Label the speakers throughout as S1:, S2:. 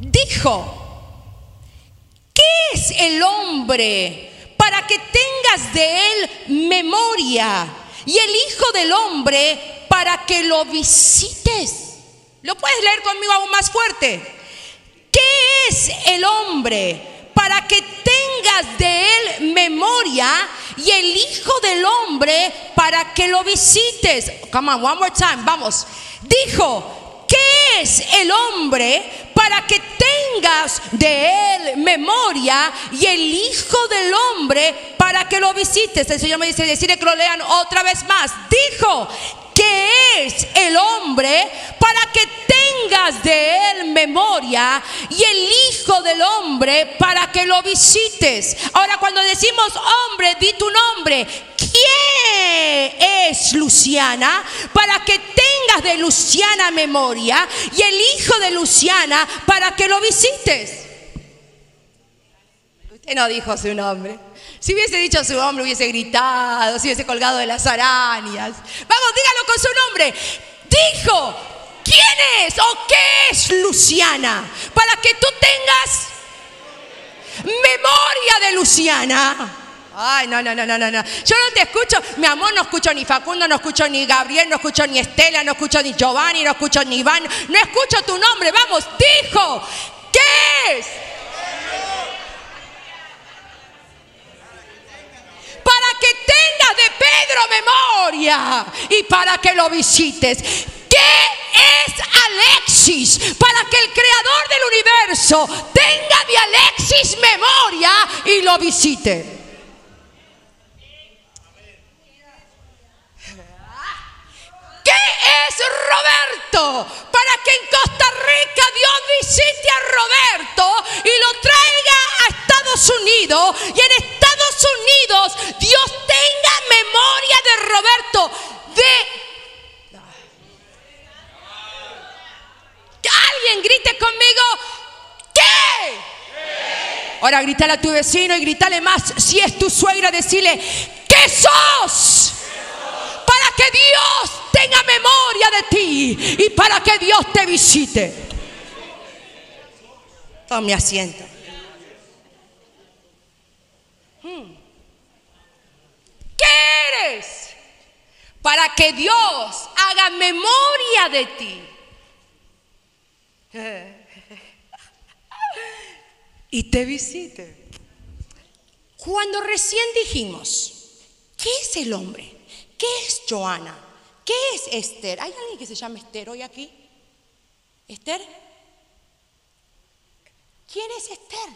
S1: dijo, ¿qué es el hombre para que tengas de él memoria? Y el Hijo del Hombre para que lo visites. ¿Lo puedes leer conmigo aún más fuerte? ¿Qué es el hombre para que tengas de él memoria y el Hijo del Hombre para que lo visites? Come on, one more time, vamos. Dijo, ¿qué es el hombre para que tengas de él memoria y el Hijo del Hombre para que lo visites? El Señor me dice, decirle que lo lean otra vez más. Dijo, ¿qué es el hombre para que tengas de él memoria y el Hijo del Hombre para que lo visites? Ahora cuando decimos hombre, di tu nombre. ¿Quién es Luciana para que tengas de Luciana memoria y el Hijo de Luciana para que lo visites? Usted no dijo su nombre. Si hubiese dicho su nombre, hubiese gritado, si hubiese colgado de las arañas. Vamos, dígalo con su nombre. Dijo, ¿quién es o qué es Luciana? Para que tú tengas memoria de Luciana. Ay, no, no, no, no, no. Yo no te escucho, mi amor, no escucho ni Facundo, no escucho ni Gabriel, no escucho ni Estela, no escucho ni Giovanni, no escucho ni Iván, no escucho tu nombre. Vamos, dijo, ¿qué es? para que tengas de Pedro memoria y para que lo visites. ¿Qué es Alexis? Para que el creador del universo tenga de Alexis memoria y lo visite. ¿Qué es Roberto? Para que en Costa Rica Dios visite a Roberto y lo traiga a Estados Unidos y en Estados Unidos Dios tenga memoria de Roberto, de... Alguien grite conmigo, ¿qué? Ahora grítale a tu vecino y grítale más, si es tu suegra, decirle, ¿qué sos? Para que Dios tenga memoria de ti y para que Dios te visite. Tome asiento. Hmm. ¿Qué eres? Para que Dios haga memoria de ti. Y te visite. Cuando recién dijimos, ¿qué es el hombre? ¿Qué es Joana? ¿Qué es Esther? ¿Hay alguien que se llama Esther hoy aquí? ¿Esther? ¿Quién es Esther?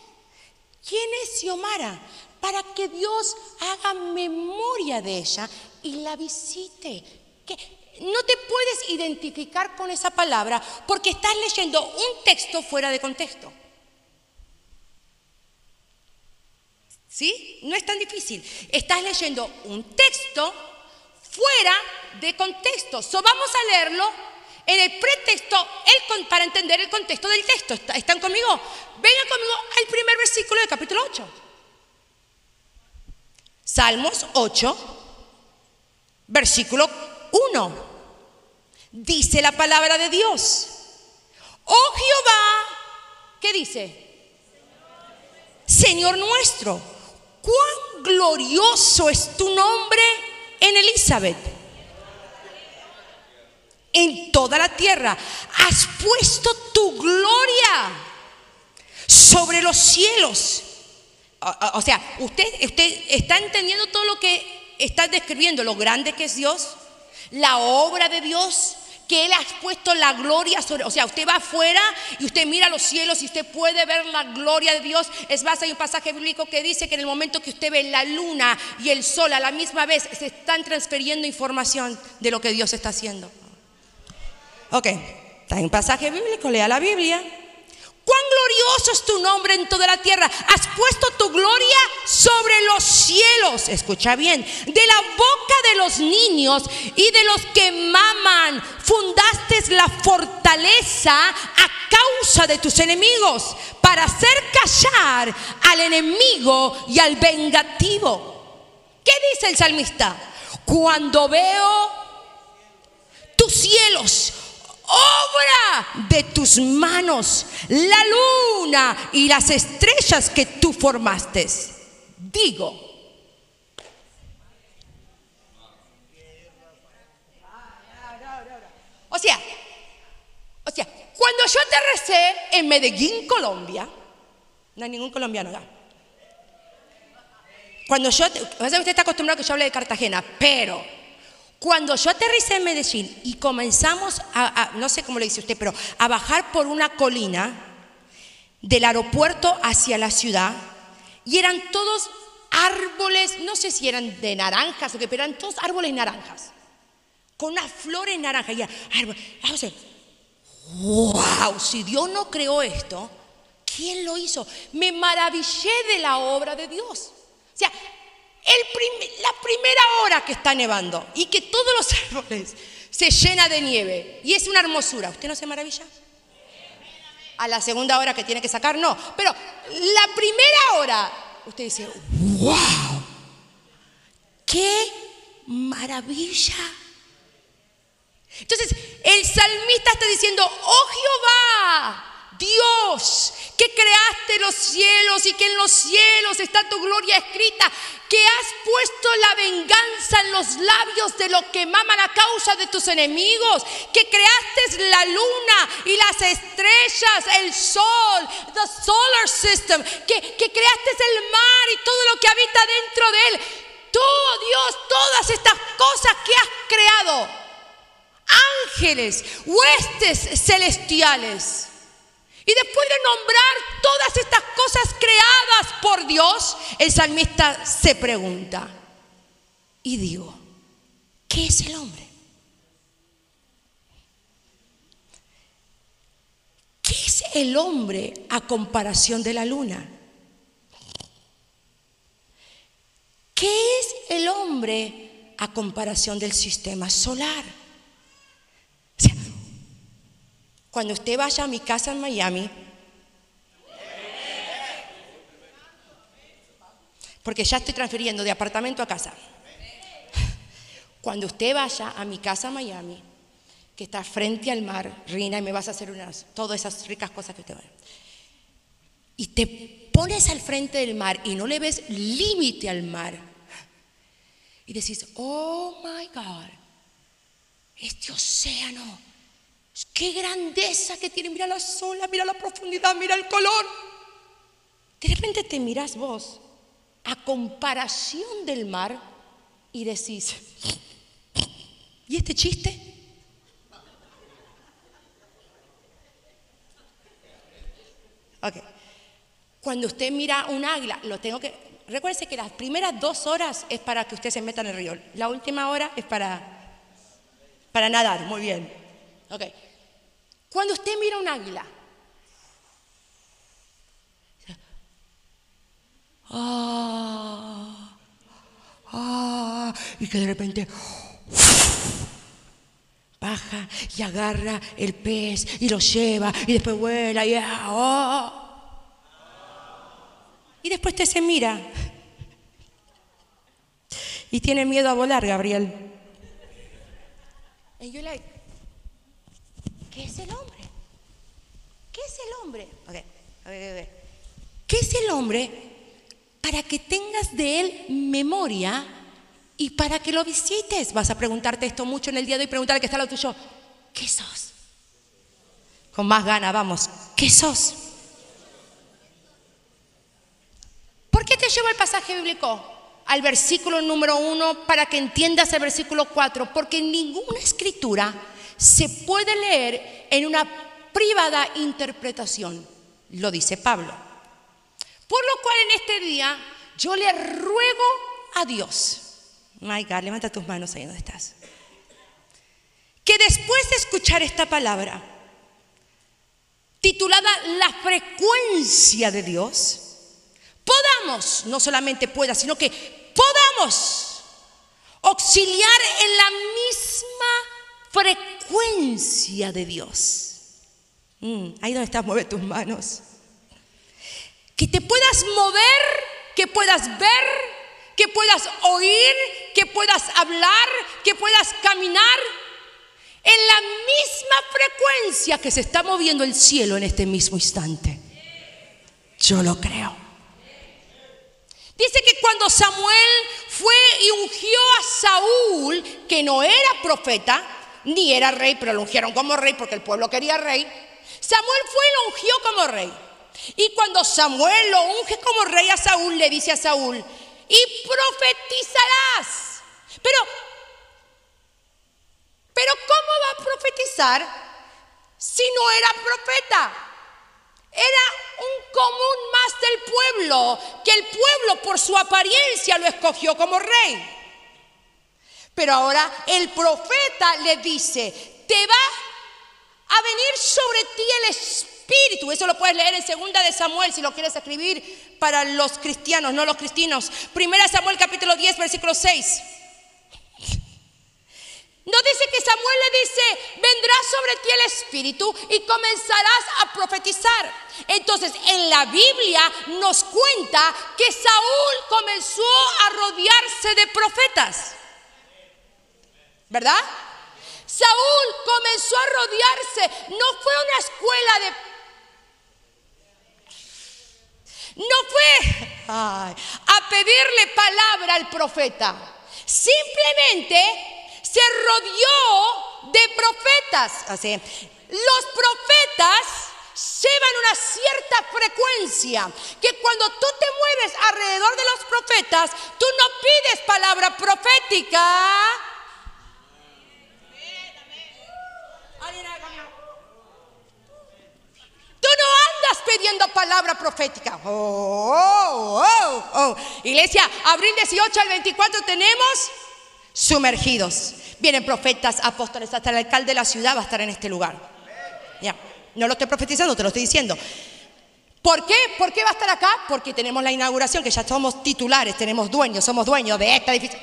S1: ¿Quién es Xiomara? Para que Dios haga memoria de ella y la visite. Que no te puedes identificar con esa palabra porque estás leyendo un texto fuera de contexto. ¿Sí? No es tan difícil. Estás leyendo un texto fuera de contexto. So, vamos a leerlo en el pretexto para entender el contexto del texto. ¿Están conmigo? Vengan conmigo al primer versículo del capítulo 8. Salmos 8, versículo 1. Dice la palabra de Dios. Oh Jehová, ¿qué dice? Señor nuestro, cuán glorioso es tu nombre en Elizabeth. En toda la tierra has puesto tu gloria sobre los cielos. O, sea, usted, usted está entendiendo todo lo que está describiendo, lo grande que es Dios, la obra de Dios, que Él ha puesto la gloria sobre, o sea, usted va afuera y usted mira los cielos y usted puede ver la gloria de Dios. Es más, hay un pasaje bíblico que dice que en el momento que usted ve la luna y el sol a la misma vez, se están transfiriendo información de lo que Dios está haciendo. Ok, está en pasaje bíblico, lea la Biblia. Cuán glorioso es tu nombre en toda la tierra. Has puesto tu gloria sobre los cielos. Escucha bien. De la boca de los niños y de los que maman, fundaste la fortaleza a causa de tus enemigos para hacer callar al enemigo y al vengativo. ¿Qué dice el salmista? Cuando veo tus cielos, obra de tus manos, la luna y las estrellas que tú formaste. Digo, o sea, cuando yo aterricé en Medellín, Colombia, no hay ningún colombiano acá. Cuando yo, usted está acostumbrado a que yo hable de Cartagena, pero cuando yo aterricé en Medellín y comenzamos a, no sé cómo le dice usted, pero a bajar por una colina del aeropuerto hacia la ciudad, y eran todos árboles, no sé si eran de naranjas o qué, pero eran todos árboles naranjas, con unas flores naranjas. Y árboles, wow, si Dios no creó esto, ¿quién lo hizo? Me maravillé de la obra de Dios. O sea, la primera hora que está nevando y que todos los árboles se llena de nieve y es una hermosura, ¿usted no se maravilla? A la segunda hora que tiene que sacar, no. Pero la primera hora, usted dice, wow, qué maravilla. Entonces, el salmista está diciendo, oh Jehová, Dios, que creaste los cielos y que en los cielos está tu gloria escrita, que has puesto la venganza en los labios de los que maman a causa de tus enemigos, que creaste la luna y las estrellas, el sol, the solar system, que, que creaste el mar y todo lo que habita dentro de él. Tú, Dios, todas estas cosas que has creado, ángeles, huestes celestiales y después de nombrar todas estas cosas creadas por Dios, el salmista se pregunta, y digo, ¿qué es el hombre? ¿Qué es el hombre a comparación de la luna? ¿Qué es el hombre a comparación del sistema solar? Cuando usted vaya a mi casa en Miami, porque ya estoy transfiriendo de apartamento a casa. Cuando usted vaya a mi casa en Miami, que está frente al mar, Rina, y me vas a hacer unas, todas esas ricas cosas que usted va a y te pones al frente del mar y no le ves límite al mar, y decís, oh my God, este océano Qué grandeza que tiene. Mira la sola, mira la profundidad, mira el color. De repente te miras vos a comparación del mar y decís, ¿y este chiste? Ok. Cuando usted mira un águila, lo tengo que. Recuerde que las primeras dos horas es para que usted se meta en el río. La última hora es para, para nadar. Muy bien. Ok. Cuando usted mira un águila, ah, ah, y que de repente baja y agarra el pez y lo lleva y después vuela y ah, y después usted se mira y tiene miedo a volar, Gabriel. Like, ¿Qué es el hombre? ¿Qué es el hombre? ¿Qué es el hombre para que tengas de él memoria y para que lo visites? Vas a preguntarte esto mucho en el día de hoy, preguntarle que está lo tuyo. ¿Qué sos? Con más gana, vamos. ¿Qué sos? ¿Por qué te llevo el pasaje bíblico? Al versículo número uno para que entiendas el versículo cuatro, porque ninguna escritura se puede leer en una privada interpretación, lo dice Pablo. Por lo cual en este día yo le ruego a Dios, my God, levanta tus manos ahí donde estás, que después de escuchar esta palabra, titulada La frecuencia de Dios, podamos, no solamente pueda, sino que podamos auxiliar en la misma frecuencia de Dios. Mm, ahí donde estás, mueve tus manos. Que te puedas mover, que puedas ver, que puedas oír, que puedas hablar, que puedas caminar en la misma frecuencia que se está moviendo el cielo en este mismo instante. Yo lo creo. Dice que cuando Samuel fue y ungió a Saúl, que no era profeta, ni era rey, pero lo ungieron como rey porque el pueblo quería rey, Samuel fue y lo ungió como rey. Y cuando Samuel lo unge como rey a Saúl, le dice a Saúl, y profetizarás. Pero, pero ¿cómo va a profetizar si no era profeta? Era un común más del pueblo, que el pueblo por su apariencia lo escogió como rey. Pero ahora el profeta le dice, te va a venir sobre ti el Espíritu. Eso lo puedes leer en segunda de Samuel si lo quieres escribir para los cristianos, no los cristinos. Primera Samuel capítulo 10, versículo 6. No dice que Samuel le dice, vendrá sobre ti el Espíritu y comenzarás a profetizar. Entonces, en la Biblia nos cuenta que Saúl comenzó a rodearse de profetas. ¿Verdad? Saúl comenzó a rodearse. No fue una escuela de... No fue a pedirle palabra al profeta. Simplemente se rodeó de profetas. Así. Los profetas llevan una cierta frecuencia que cuando tú te mueves alrededor de los profetas, tú no pides palabra profética. Tú no andas pidiendo palabra profética. Oh, oh, oh, oh. Iglesia, abril 18 al 24 tenemos sumergidos. Vienen profetas, apóstoles, hasta el alcalde de la ciudad va a estar en este lugar. Ya, no lo estoy profetizando, te lo estoy diciendo. ¿Por qué? ¿Por qué va a estar acá? Porque tenemos la inauguración, que ya somos titulares, tenemos dueños, somos dueños de este edificio.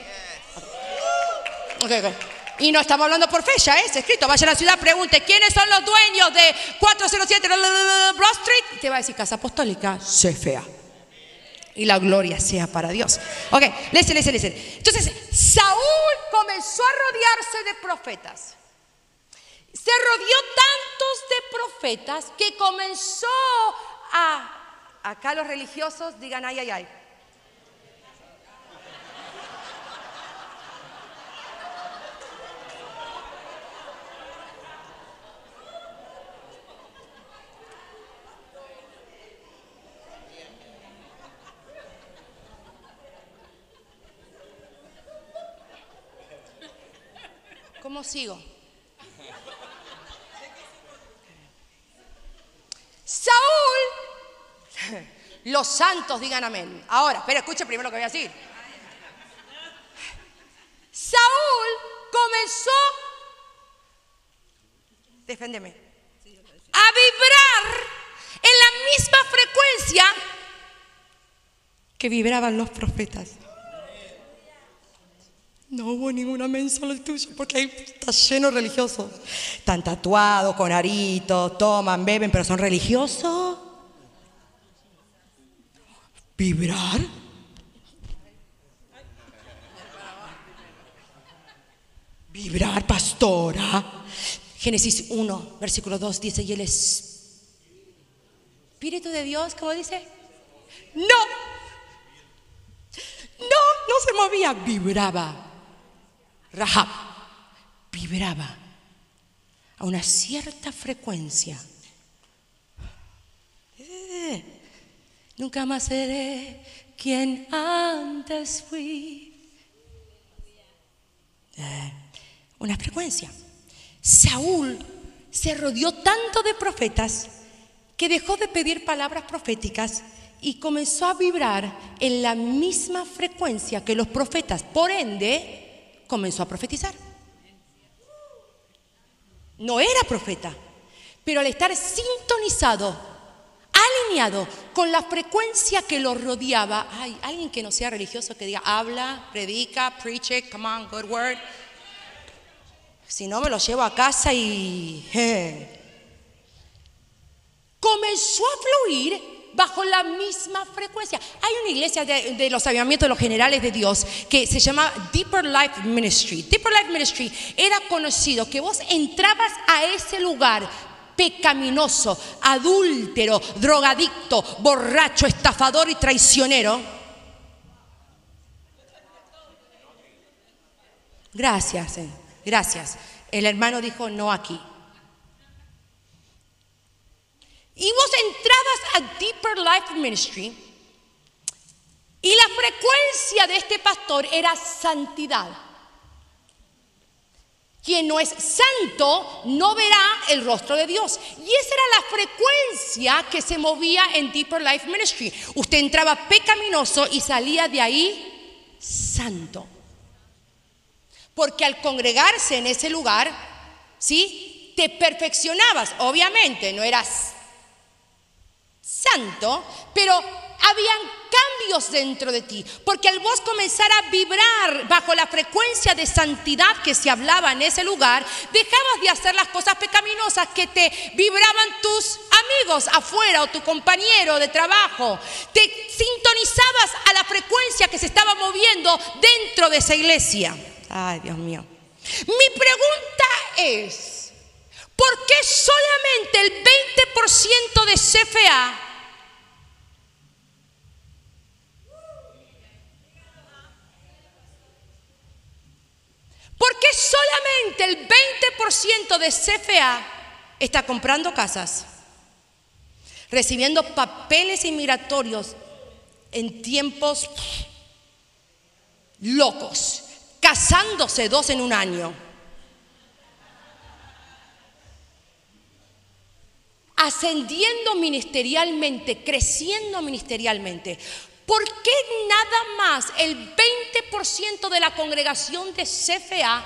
S1: Y no estamos hablando por fecha, ¿eh? es escrito. Vaya a la ciudad, pregunte, ¿quiénes son los dueños de 407 Broad Street? Te va a decir Casa Apostólica, fea y la gloria sea para Dios. Ok, listen, listen, listen. Entonces, Saúl comenzó a rodearse de profetas. Se rodeó tantos de profetas que comenzó a, acá los religiosos digan, ay, ay, ay. ¿Cómo sigo? Saúl, los santos digan amén. Ahora, espera, escuche primero lo que voy a decir. Saúl comenzó, deféndeme, a vibrar en la misma frecuencia que vibraban los profetas. No hubo ninguna mensa el tuyo, porque ahí está lleno religiosos. Están tatuados, con aritos, toman, beben, pero son religiosos. ¿Vibrar? Vibrar, pastora. Génesis 1, versículo 2 dice, y el Espíritu de Dios, ¿cómo dice? No. No, no se movía, vibraba. Rahab vibraba a una cierta frecuencia. Eh, nunca más seré quien antes fui. Eh, una frecuencia. Saúl se rodeó tanto de profetas que dejó de pedir palabras proféticas y comenzó a vibrar en la misma frecuencia que los profetas. Por ende, comenzó a profetizar. No era profeta, pero al estar sintonizado, alineado con la frecuencia que lo rodeaba, hay alguien que no sea religioso que diga, habla, predica, preach it, come on, good word. Si no, me lo llevo a casa y... comenzó a fluir bajo la misma frecuencia. Hay una iglesia de, los avivamientos de los generales de Dios que se llama Deeper Life Ministry. Deeper Life Ministry era conocido que vos entrabas a ese lugar pecaminoso, adúltero, drogadicto, borracho, estafador y traicionero. Gracias, eh, gracias. El hermano dijo, no aquí. Y vos entrabas a Deeper Life Ministry y la frecuencia de este pastor era santidad. Quien no es santo no verá el rostro de Dios. Y esa era la frecuencia que se movía en Deeper Life Ministry. Usted entraba pecaminoso y salía de ahí santo. Porque al congregarse en ese lugar, ¿sí? Te perfeccionabas. Obviamente, no eras santo, pero habían cambios dentro de ti, porque al vos comenzar a vibrar bajo la frecuencia de santidad que se hablaba en ese lugar, dejabas de hacer las cosas pecaminosas que te vibraban tus amigos afuera o tu compañero de trabajo. Te sintonizabas a la frecuencia que se estaba moviendo dentro de esa iglesia. Ay, Dios mío. Mi pregunta es, ¿por qué solamente el 20% de CFA ¿Por qué solamente el 20% de CFA está comprando casas, recibiendo papeles inmigratorios en tiempos locos, casándose dos en un año? Ascendiendo ministerialmente, creciendo ministerialmente. ¿Por qué nada más el 20% de la congregación de CFA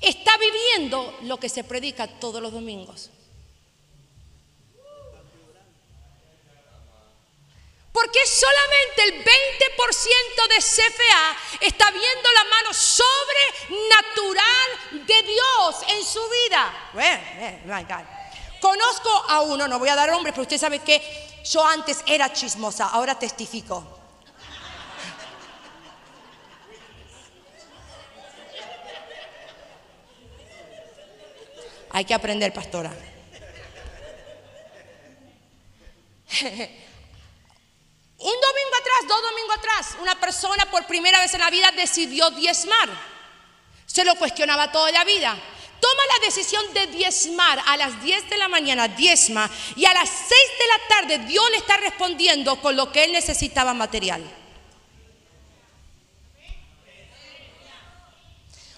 S1: está viviendo lo que se predica todos los domingos? Porque solamente el 20% de CFA está viendo la mano sobrenatural de Dios en su vida. Conozco a uno, no voy a dar nombre, pero usted sabe que yo antes era chismosa, ahora testifico. Hay que aprender, pastora. Un domingo atrás, dos domingos atrás, una persona por primera vez en la vida decidió diezmar. Se lo cuestionaba toda la vida. Toma la decisión de diezmar a las 10 de la mañana, diezma, y a las 6 de la tarde Dios le está respondiendo con lo que él necesitaba material.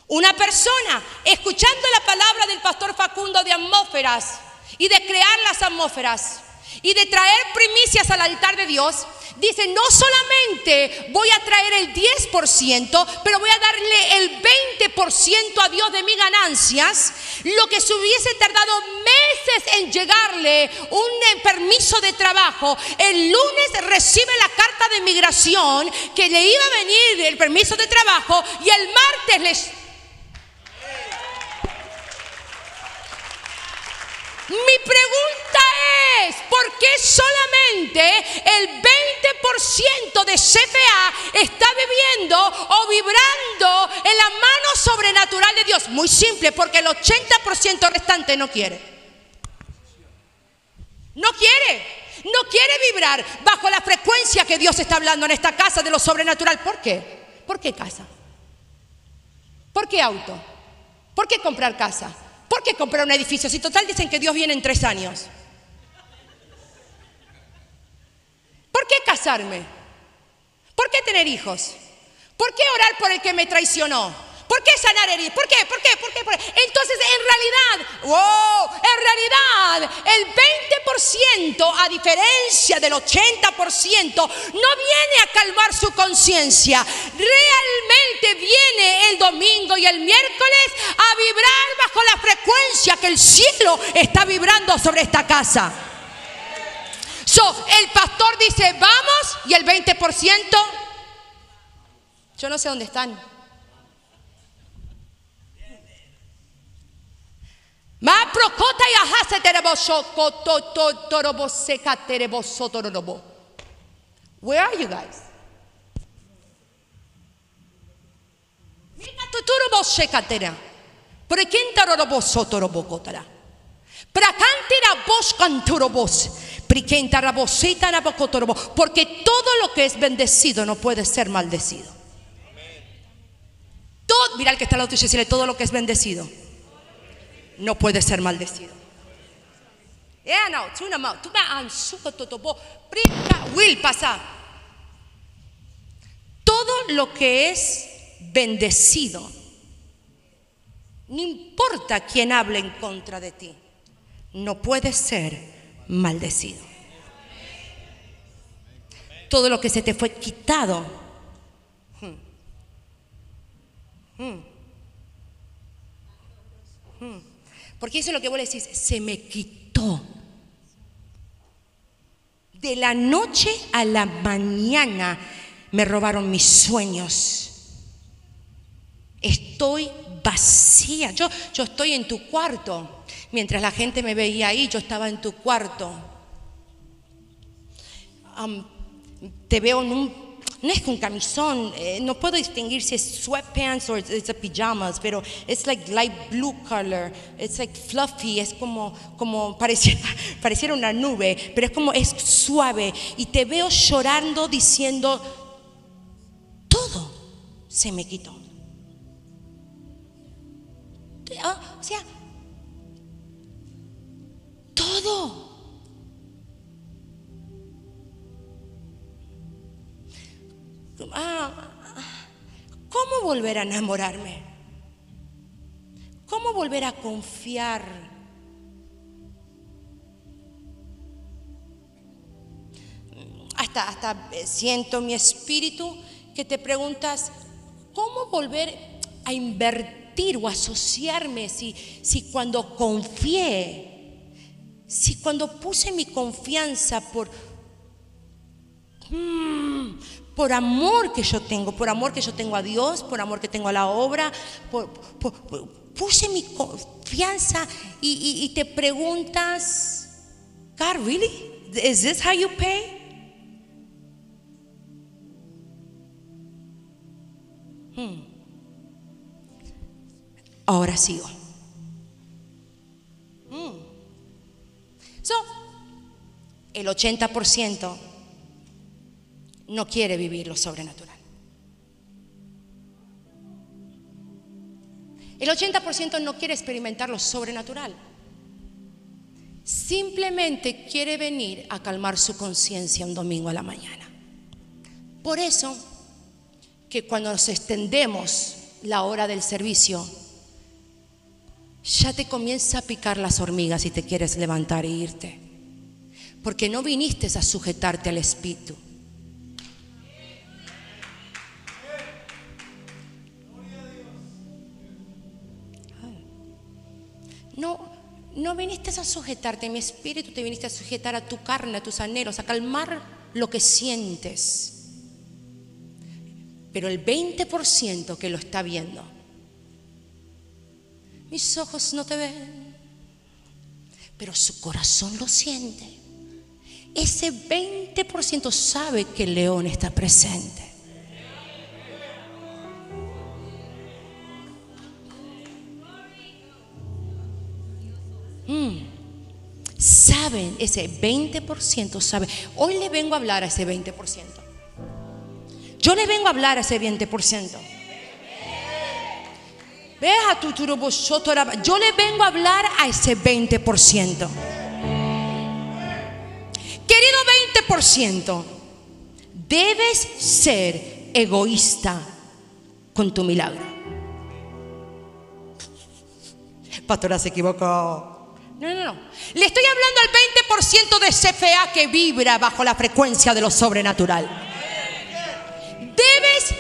S1: Una persona escuchando la palabra del pastor Facundo de atmósferas y de crear las atmósferas y de traer primicias al altar de Dios, dice, no solamente voy a traer el 10%, pero voy a darle el 20% a Dios de mis ganancias, lo que se hubiese tardado meses en llegarle un eh, permiso de trabajo, el lunes recibe la carta de migración que le iba a venir el permiso de trabajo y el martes les Mi pregunta es, ¿por qué solamente el 20% de CFA está viviendo o vibrando en la mano sobrenatural de Dios? Muy simple, porque el 80% restante no quiere. No quiere. No quiere vibrar bajo la frecuencia que Dios está hablando en esta casa de lo sobrenatural. ¿Por qué? ¿Por qué casa? ¿Por qué auto? ¿Por qué comprar casa? ¿Por qué comprar un edificio? Si total dicen que Dios viene en tres años. ¿Por qué casarme? ¿Por qué tener hijos? ¿Por qué orar por el que me traicionó? ¿Por qué sanar heridas? ¿Por qué? ¿Por qué? ¿Por qué? Entonces, en realidad, wow, en realidad, el 20%, a diferencia del 80%, no viene a calmar su conciencia. Realmente viene el domingo y el miércoles a vibrar bajo la frecuencia que el cielo está vibrando sobre esta casa. El pastor dice, vamos, y el 20%, yo no sé dónde están. Where are you guys? Mika tutorobo sheka tera. Prekinta rorobo sotorobo kotara. Prakantira vos canturobos. Prikenta rabosita rabokotorobo. Porque todo lo que es bendecido no puede ser maldecido. Todo, mira el que está al lado tuyo y decirle todo lo que es bendecido no puede ser maldecido. Will pasa. Todo lo que es bendecido, no importa quién hable en contra de ti, no puede ser maldecido. Todo lo que se te fue quitado. hmm, hmm, hmm. Porque eso es lo que vos le decís, se me quitó. De la noche a la mañana me robaron mis sueños. Estoy vacía. Yo, yo estoy en tu cuarto. Mientras la gente me veía ahí, yo estaba en tu cuarto. Te veo en un no es un camisón, eh, no puedo distinguir si es sweatpants o es, es pajamas, pero es like light blue color, it's like fluffy, es como, como pareciera, pareciera una nube, pero es como, es suave. Y te veo llorando diciendo, todo se me quitó. Ah, o sea, todo. Ah, ¿Cómo volver a enamorarme? ¿Cómo volver a confiar? Hasta, hasta siento mi espíritu que te preguntas, ¿cómo volver a invertir o asociarme si, si cuando confié, si cuando puse mi confianza por, mm, por amor que yo tengo, por amor que yo tengo a Dios, por amor que tengo a la obra, por, puse mi confianza y te preguntas, God, really? Is this how you pay? Hmm. Ahora sigo. Hmm. So, el 80% no quiere vivir lo sobrenatural. El 80% no quiere experimentar lo sobrenatural. Simplemente quiere venir a calmar su conciencia un domingo a la mañana. Por eso que cuando nos extendemos la hora del servicio, ya te comienza a picar las hormigas y te quieres levantar e irte. Porque no viniste a sujetarte al Espíritu. No, no viniste a sujetarte, mi espíritu te viniste a sujetar a tu carne, a tus anhelos, a calmar lo que sientes. Pero el 20% que lo está viendo, mis ojos no te ven, pero su corazón lo siente. Ese 20% sabe que el león está presente. Saben, ese 20% sabe. Hoy le vengo a hablar a ese 20%. Yo le vengo a hablar a ese 20%. Veja tu. Yo le vengo a hablar a ese 20%. Querido 20%, debes ser egoísta con tu milagro. Pastora se equivocó. No, no, no. Le estoy hablando al 20% de CFA que vibra bajo la frecuencia de lo sobrenatural. Debes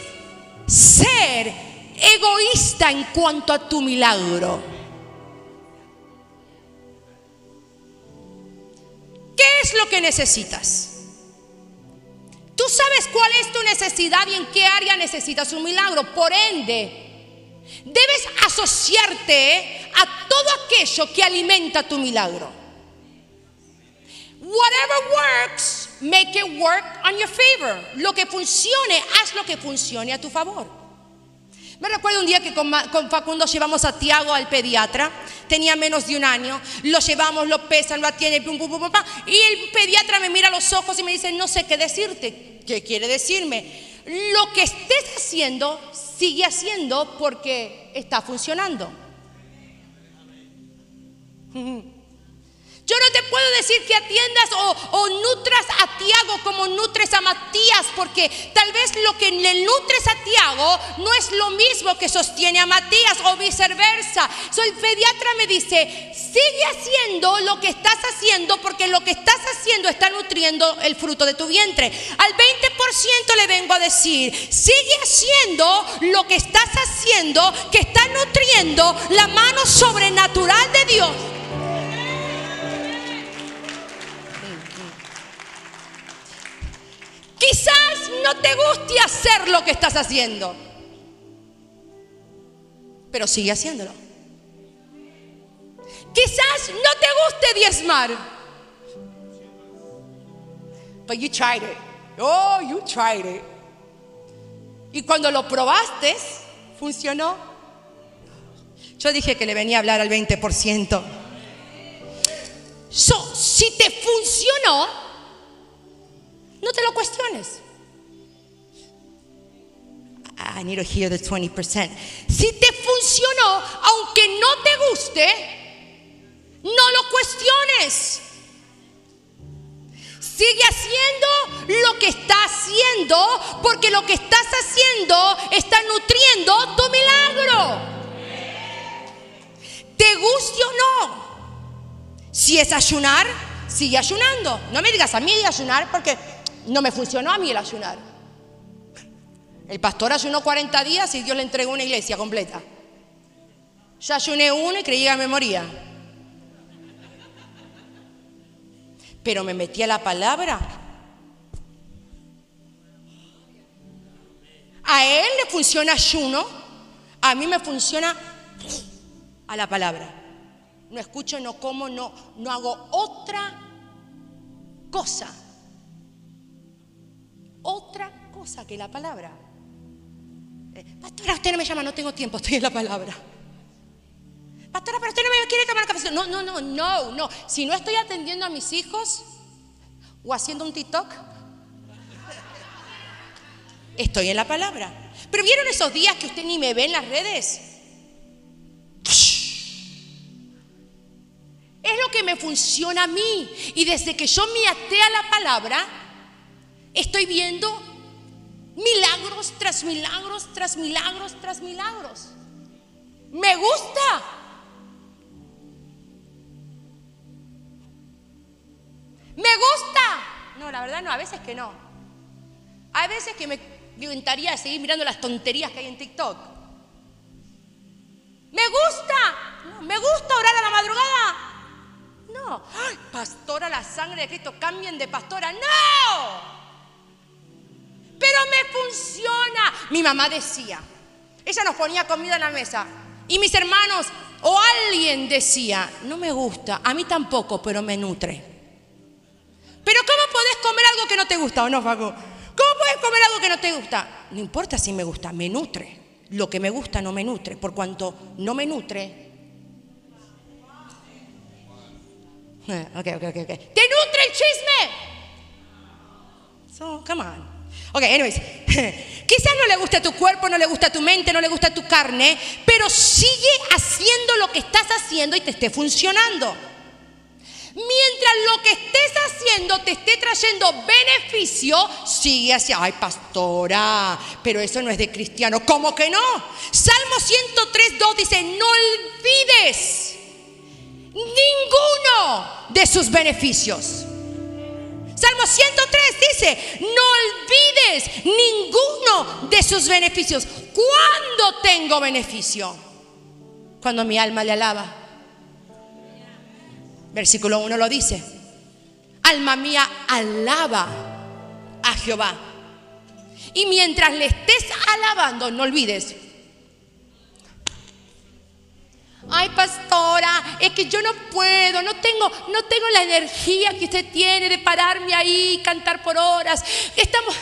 S1: ser egoísta en cuanto a tu milagro. ¿Qué es lo que necesitas? Tú sabes cuál es tu necesidad y en qué área necesitas un milagro. Por ende, Debes asociarte a todo aquello que alimenta tu milagro. Whatever works, make it work on your favor. Lo que funcione, haz lo que funcione a tu favor. Me recuerdo un día que con, Facundo llevamos a Tiago al pediatra, tenía menos de un año, lo llevamos, lo pesan, lo atienden, y el pediatra me mira los ojos y me dice, no sé qué decirte, ¿qué quiere decirme? Lo que estés haciendo, sigue haciendo porque está funcionando. Yo no te puedo decir que atiendas o, nutras a Tiago como nutres a Matías, porque tal vez lo que le nutres a Tiago no es lo mismo que sostiene a Matías o viceversa. Soy pediatra me dice, sigue haciendo lo que estás haciendo porque lo que estás haciendo está nutriendo el fruto de tu vientre. Al 20% le vengo a decir, sigue haciendo lo que estás haciendo que está nutriendo la mano sobrenatural de Dios. Quizás no te guste hacer lo que estás haciendo, pero sigue haciéndolo. Quizás no te guste diezmar, but you tried it. Oh, you tried it. Y cuando lo probaste, funcionó. Yo dije que le venía a hablar al 20%. So, si te funcionó, no te lo cuestiones. I need to hear the 20%. Si te funcionó, aunque no te guste, no lo cuestiones. Sigue haciendo lo que está haciendo, porque lo que estás haciendo está nutriendo tu milagro. Te guste o no. Si es ayunar, sigue ayunando. No me digas a mí de ayunar porque no me funcionó a mí el ayunar. El pastor ayunó 40 días y Dios le entregó una iglesia completa. Yo ayuné uno y creí que me moría. Pero me metí a la palabra. A él le funciona ayuno, a mí me funciona a la palabra. No escucho, no como, no, no hago otra cosa otra cosa que la palabra. Eh, pastora, usted no me llama, no tengo tiempo, estoy en la palabra. Pastora, pero usted no me quiere tomar café. No, no, no, no, no. Si no estoy atendiendo a mis hijos o haciendo un TikTok, estoy en la palabra. Pero ¿vieron esos días que usted ni me ve en las redes? Es lo que me funciona a mí. Y desde que yo me até a la palabra, estoy viendo milagros tras milagros, tras milagros, tras milagros. Me gusta. Me gusta. No, la verdad no, a veces que no. Hay veces que me encantaría seguir mirando las tonterías que hay en TikTok. Me gusta. me gusta orar a la madrugada. No. pastora, la sangre de Cristo, cambien de pastora. No funciona. Mi mamá decía, ella nos ponía comida en la mesa y mis hermanos o alguien decía, no me gusta, a mí tampoco, pero me nutre. Pero ¿cómo podés comer algo que no te gusta o no, Facu? ¿Cómo puedes comer algo que no te gusta? No importa si me gusta, me nutre. Lo que me gusta no me nutre, por cuanto no me nutre. Ok, ok, ok, ok. ¿Te nutre el chisme? So, come on. Ok, anyways. Quizás no le gusta tu cuerpo, no le gusta tu mente, no le gusta tu carne, pero sigue haciendo lo que estás haciendo y te esté funcionando. Mientras lo que estés haciendo te esté trayendo beneficio, sigue hacia, ay pastora, pero eso no es de cristiano. ¿Cómo que no? Salmo 103, 2 dice, no olvides ninguno de sus beneficios. Salmo 103 dice, no olvides ninguno de sus beneficios. ¿Cuándo tengo beneficio? Cuando mi alma le alaba. Versículo 1 lo dice. Alma mía, alaba a Jehová. Y mientras le estés alabando, no olvides ay pastora, es que yo no puedo, no tengo, no tengo la energía que usted tiene de pararme ahí y cantar por horas. Estamos,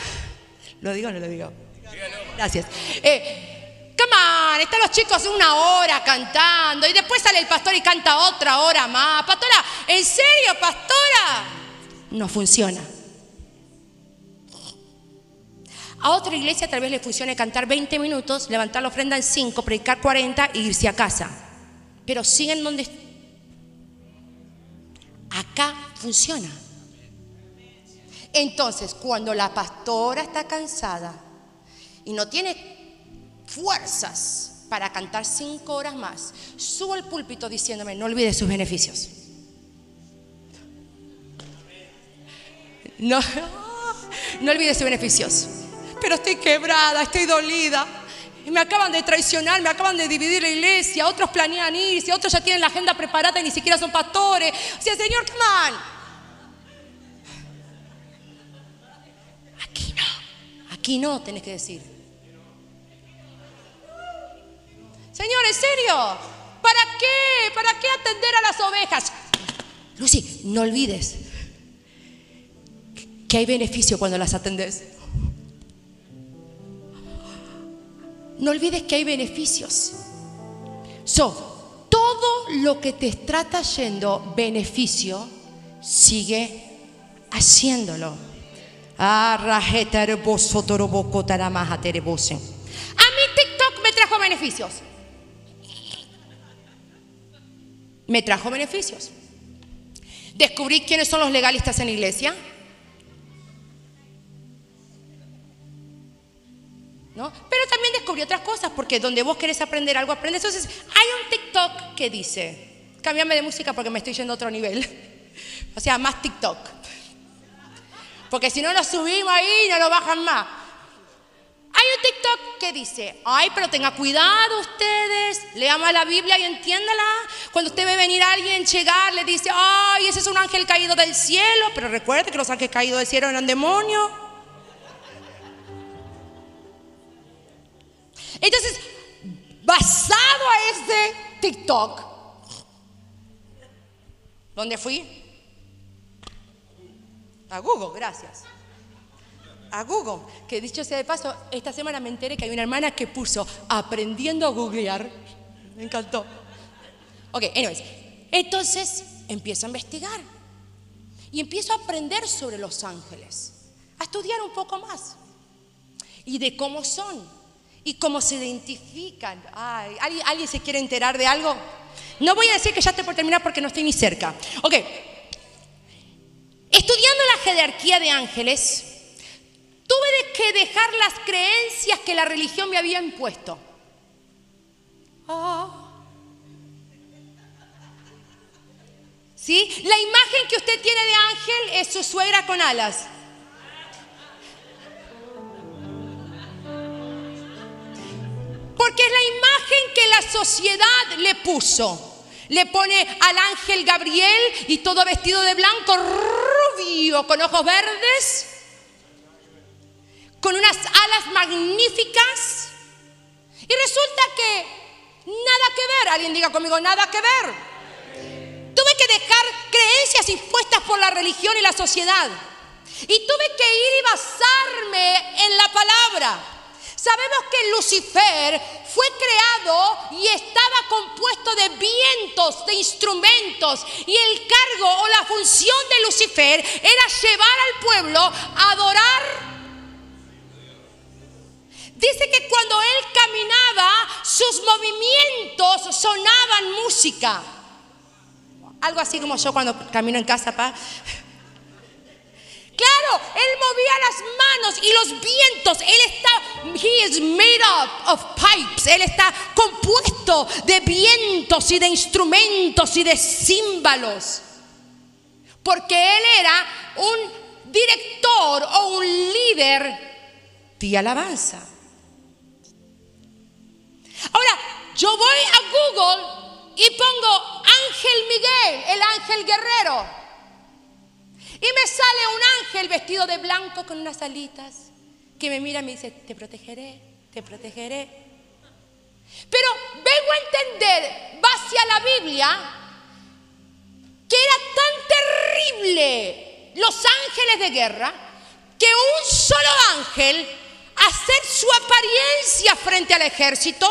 S1: ¿lo digo o no lo digo? Gracias. Eh, come on, están los chicos una hora cantando y después sale el pastor y canta otra hora más. Pastora, ¿en serio, pastora? No funciona. A otra iglesia tal vez le funcione cantar 20 minutos, levantar la ofrenda en 5, predicar 40 e irse a casa. Pero siguen donde... Acá funciona. Entonces, cuando la pastora está cansada y no tiene fuerzas para cantar cinco horas más, subo al púlpito diciéndome, no olvide sus beneficios. No, no olvide sus beneficios pero estoy quebrada, estoy dolida. Y me acaban de traicionar, me acaban de dividir la iglesia, otros planean irse, otros ya tienen la agenda preparada y ni siquiera son pastores. O sea, Señor, come on. Aquí no, aquí no, tenés que decir. Señor, ¿en serio? ¿Para qué? ¿Para qué atender a las ovejas? Lucy, no olvides que hay beneficio cuando las atendes. No olvides que hay beneficios. So, todo lo que te está trayendo beneficio, sigue haciéndolo. A mí TikTok me trajo beneficios. Me trajo beneficios. Descubrí quiénes son los legalistas en la iglesia. Pero también descubrí otras cosas, porque donde vos querés aprender algo, aprendes. Entonces, hay un TikTok que dice, cámbiame de música porque me estoy yendo a otro nivel. o sea, más TikTok. Porque si no lo subimos ahí, no lo bajan más. Hay un TikTok que dice, ay, pero tenga cuidado ustedes, lea más la Biblia y entiéndala. Cuando usted ve venir alguien llegar, le dice, ay, ese es un ángel caído del cielo, pero recuerde que los ángeles caídos del cielo eran demonios. Entonces, basado a ese TikTok, ¿dónde fui? A Google, gracias. A Google, que dicho sea de paso, esta semana me enteré que hay una hermana que puso aprendiendo a googlear. Me encantó. Ok, anyways. Entonces empiezo a investigar y empiezo a aprender sobre los ángeles, a estudiar un poco más y de cómo son y cómo se identifican. ¿alguien, se quiere enterar de algo? No voy a decir que ya estoy por terminar porque no estoy ni cerca. Ok. Estudiando la jerarquía de ángeles, tuve que dejar las creencias que la religión me había impuesto. Ah. ¿Sí? La imagen que usted tiene de ángel es su suegra con alas. Porque es la imagen que la sociedad le puso. Le pone al ángel Gabriel y todo vestido de blanco, rubio, con ojos verdes, con unas alas magníficas. Y resulta que nada que ver. Alguien diga conmigo, nada que ver. Tuve que dejar creencias impuestas por la religión y la sociedad. Y tuve que ir y basarme en la palabra. Sabemos que Lucifer fue creado y estaba compuesto de vientos, de instrumentos. Y el cargo o la función de Lucifer era llevar al pueblo a adorar. Dice que cuando él caminaba, sus movimientos sonaban música. Algo así como yo cuando camino en casa, pa. Claro, él movía las manos y los vientos. Él está, he is made up of pipes. Él está compuesto de vientos y de instrumentos y de címbalos. Porque él era un director o un líder de alabanza. Ahora, yo voy a Google y pongo Ángel Miguel, el ángel guerrero. Y me sale un ángel vestido de blanco con unas alitas que me mira y me dice, te protegeré, te protegeré. Pero vengo a entender, basado hacia la Biblia que era tan terrible los ángeles de guerra que un solo ángel, hacer su apariencia frente al ejército,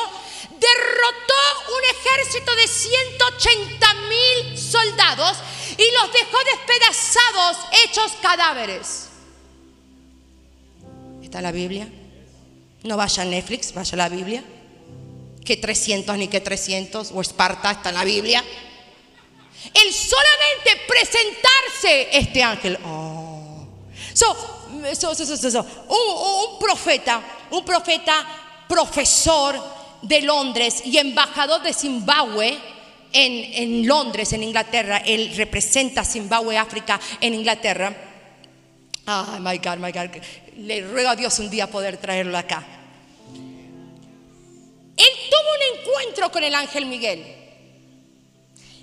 S1: derrotó un ejército de 180 mil soldados y los dejó despedazados, hechos cadáveres. ¿Está la Biblia? No vaya a Netflix, vaya la Biblia. Que 300 ni que 300, o Esparta está en la Biblia. El solamente presentarse este ángel. Oh. So, so, so, un, un profeta, un profeta profesor de Londres y embajador de Zimbabue en, Londres, en Inglaterra. Él representa Zimbabue, África, en Inglaterra. Ah, my God, my God. Le ruego a Dios un día poder traerlo acá. Él tuvo un encuentro con el ángel Miguel.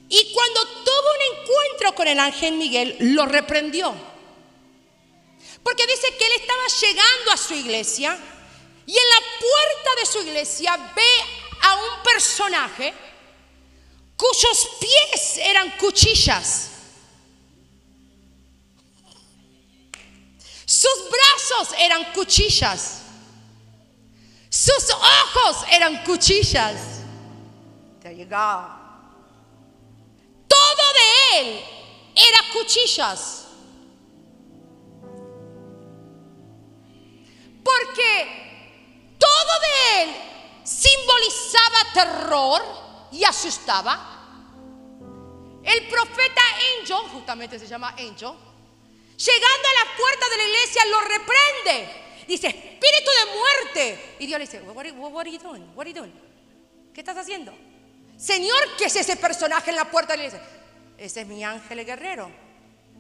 S1: Y cuando tuvo un encuentro con el ángel Miguel, lo reprendió. Porque dice que él estaba llegando a su iglesia y en la puerta de su iglesia ve a un personaje cuyos pies eran cuchillas. Sus brazos eran cuchillas. Sus ojos eran cuchillas. There you go. Todo de él era cuchillas. Porque todo de él simbolizaba terror y asustaba. El profeta Angel, justamente se llama Angel, llegando a la puerta de la iglesia lo reprende. Dice, espíritu de muerte. Y Dios le dice, what what are you doing? What are you doing? ¿Qué estás haciendo? Señor, ¿qué es ese personaje en la puerta de la iglesia? Ese es mi ángel guerrero.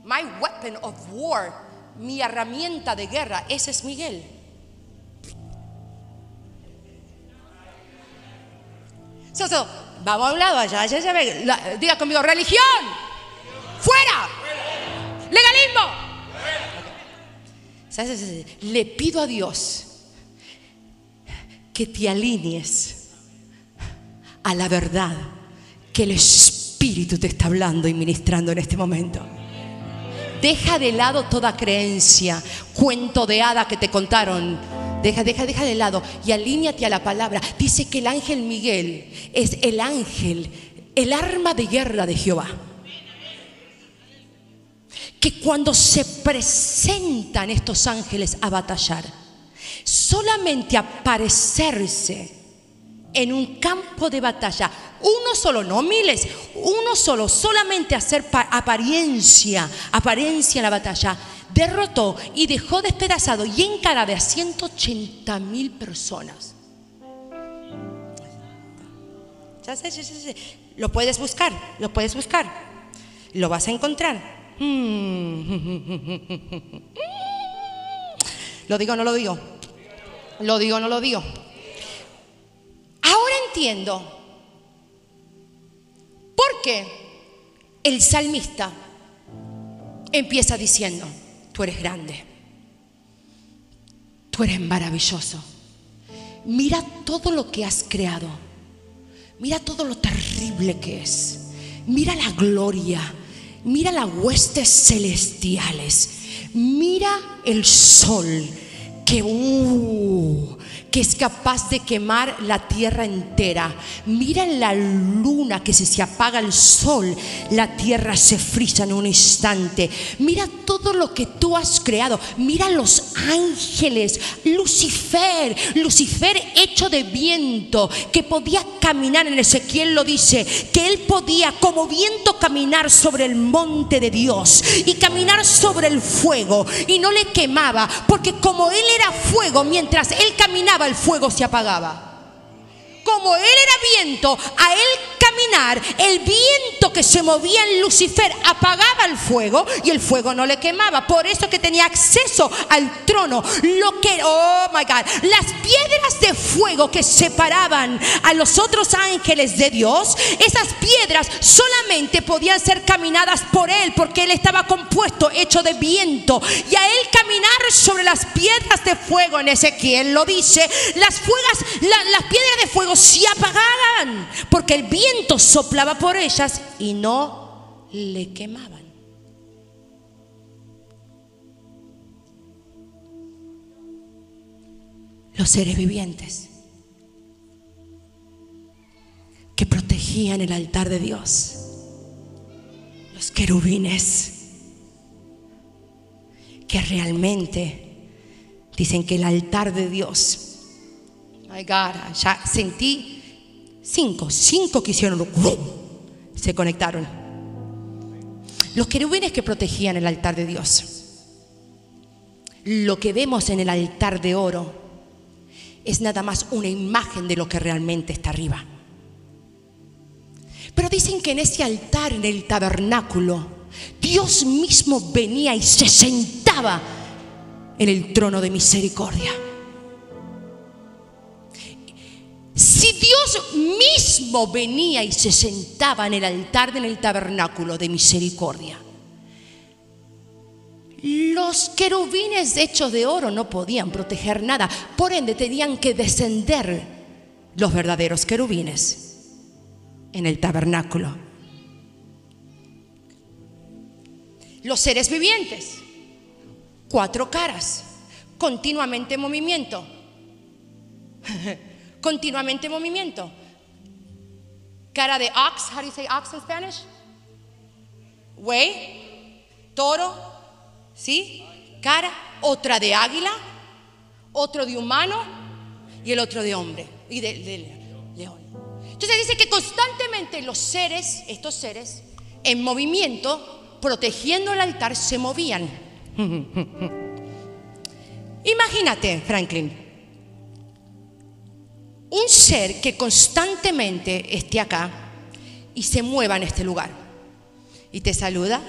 S1: My weapon of war. Mi herramienta de guerra. Ese es Miguel. Vamos a un lado allá, allá, allá diga conmigo, religión, fuera, legalismo. Le pido a Dios que te alinees a la verdad que el Espíritu te está hablando y ministrando en este momento. Deja de lado toda creencia, cuento de hada que te contaron. Deja, deja, deja de lado y alíñate a la palabra. Dice que el ángel Miguel es el ángel, el arma de guerra de Jehová. Que cuando se presentan estos ángeles a batallar, solamente aparecerse en un campo de batalla, uno solo, no miles, uno solo, solamente hacer apariencia, apariencia en la batalla, derrotó y dejó despedazado y encarado a 180 mil personas. Ya sé. Lo puedes buscar, lo puedes buscar, lo vas a encontrar. ¿Lo digo no lo digo? ¿Lo digo no lo digo? Entiendo el salmista empieza diciendo, tú eres grande, tú eres maravilloso. Mira todo lo que has creado, mira todo lo terrible que es, mira la gloria, mira las huestes celestiales, mira el sol que... Uh, que es capaz de quemar la tierra entera. Mira la luna que si se apaga el sol, la tierra se frisa en un instante. Mira todo lo que tú has creado. Mira los ángeles, Lucifer, Lucifer hecho de viento, que podía caminar, en Ezequiel lo dice, que él podía como viento caminar sobre el monte de Dios y caminar sobre el fuego y no le quemaba, porque como él era fuego, mientras él caminaba, el fuego se apagaba. Como él era viento, a él caminar, el viento que se movía en Lucifer apagaba el fuego y el fuego no le quemaba. Por eso que tenía acceso al trono. Lo que, oh my God, las piedras de fuego que separaban a los otros ángeles de Dios, esas piedras solamente podían ser caminadas por él porque él estaba compuesto, hecho de viento. Y a él caminar sobre la las piedras de fuego en Ezequiel lo dice, las, fuegas, las piedras de fuego se apagaban porque el viento soplaba por ellas y no le quemaban. Los seres vivientes que protegían el altar de Dios, los querubines que realmente dicen que el altar de Dios, my God, ya sentí cinco, cinco que hicieron, se conectaron. Los querubines que protegían el altar de Dios. Lo que vemos en el altar de oro es nada más una imagen de lo que realmente está arriba. Pero dicen que en ese altar, en el tabernáculo, Dios mismo venía y se sentaba en el trono de misericordia. Dios mismo venía y se sentaba en el altar en el tabernáculo de misericordia, los querubines hechos de oro no podían proteger nada, por ende tenían que descender los verdaderos querubines en el tabernáculo. Los seres vivientes, cuatro caras, continuamente en movimiento. continuamente en movimiento. Cara de ox, how do you say ox in Spanish? Güey, toro, ¿sí? Cara, otra de águila, otro de humano y el otro de hombre y de, de león. Entonces dice que constantemente los seres, estos seres, en movimiento, protegiendo el altar se movían. Imagínate, Franklin, un ser que constantemente esté acá y se mueva en este lugar. Y te saluda,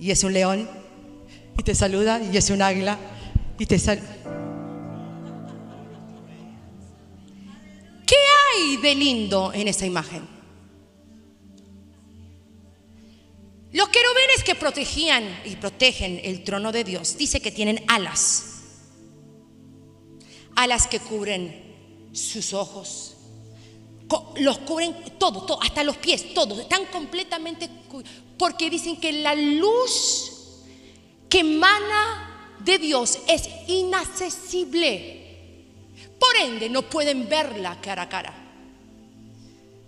S1: y es un león, y te saluda, y es un águila, y te saluda. ¿Qué hay de lindo en esa imagen? Los querubines que protegían y protegen el trono de Dios, dice que tienen alas. Alas que cubren sus ojos. Los cubren todo, hasta los pies, todo. Están completamente porque dicen que la luz que emana de Dios es inaccesible. Por ende, no pueden verla cara a cara.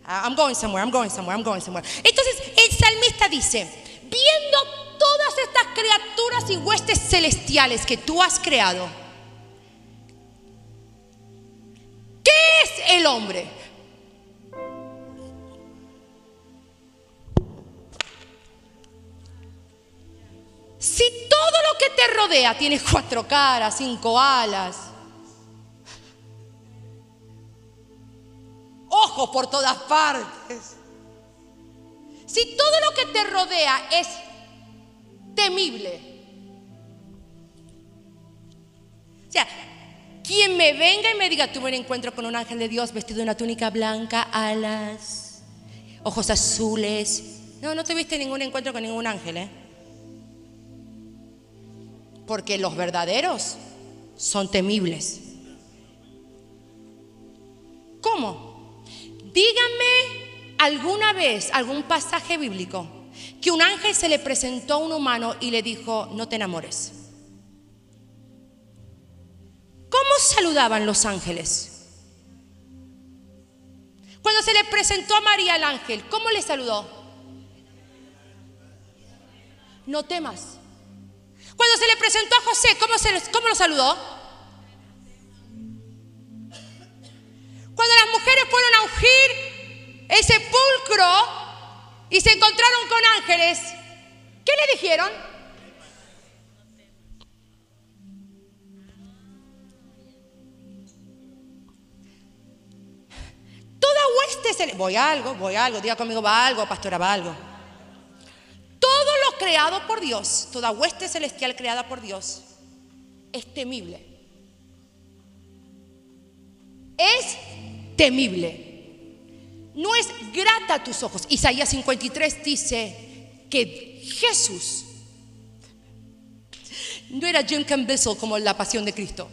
S1: Ah, I'm going somewhere, I'm going somewhere, I'm going somewhere. Entonces el salmista dice, viendo todas estas criaturas y huestes celestiales que tú has creado, ¿qué es el hombre? Si todo lo que te rodea tiene cuatro caras, cinco alas, ojos por todas partes. Si todo lo que te rodea es temible, quien me venga y me diga, tuve un encuentro con un ángel de Dios vestido de una túnica blanca, alas, ojos azules. No, no tuviste ningún encuentro con ningún ángel, ¿eh? Porque los verdaderos son temibles. ¿Cómo? Dígame alguna vez, algún pasaje bíblico, que un ángel se le presentó a un humano y le dijo, no te enamores. ¿Cómo saludaban los ángeles? Cuando se le presentó a María el ángel, ¿cómo le saludó? No temas. Cuando se le presentó a José, ¿cómo, se, cómo lo saludó? Cuando las mujeres fueron a ungir el sepulcro y se encontraron con ángeles, ¿qué le dijeron? Voy a algo, voy a algo, diga conmigo, va algo, pastora, va algo. Todo lo creado por Dios, toda hueste celestial creada por Dios, es temible. Es temible. No es grata a tus ojos. Isaías 53 dice que Jesús, No era Jim Campbell como La Pasión de Cristo.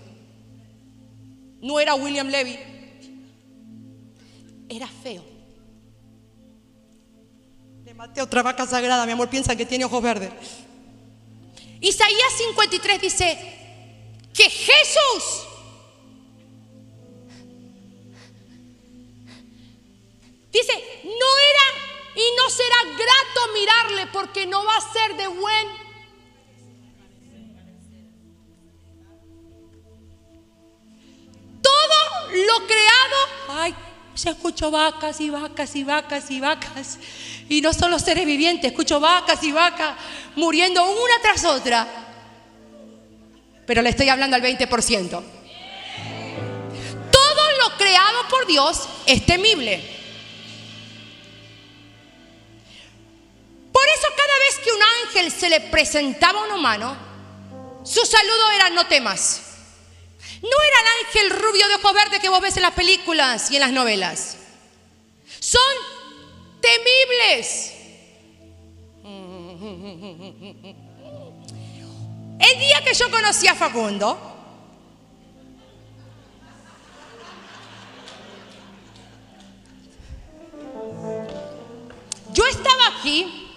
S1: No era William Levy. Era feo. Otra vaca sagrada, mi amor, piensa que tiene ojos verdes. Isaías 53 dice que Jesús dice, no era y no será grato mirarle porque no va a ser de buen. Todo lo creado, ay, se escucho vacas y vacas y vacas y vacas. Y no solo seres vivientes, escucho vacas y vacas muriendo una tras otra. Pero le estoy hablando al 20%. Todo lo creado por Dios es temible. Por eso cada vez que un ángel se le presentaba a un humano, su saludo era no temas. No era el ángel rubio de ojos verdes que vos ves en las películas y en las novelas. Son temibles. El día que yo conocí a Facundo, yo estaba aquí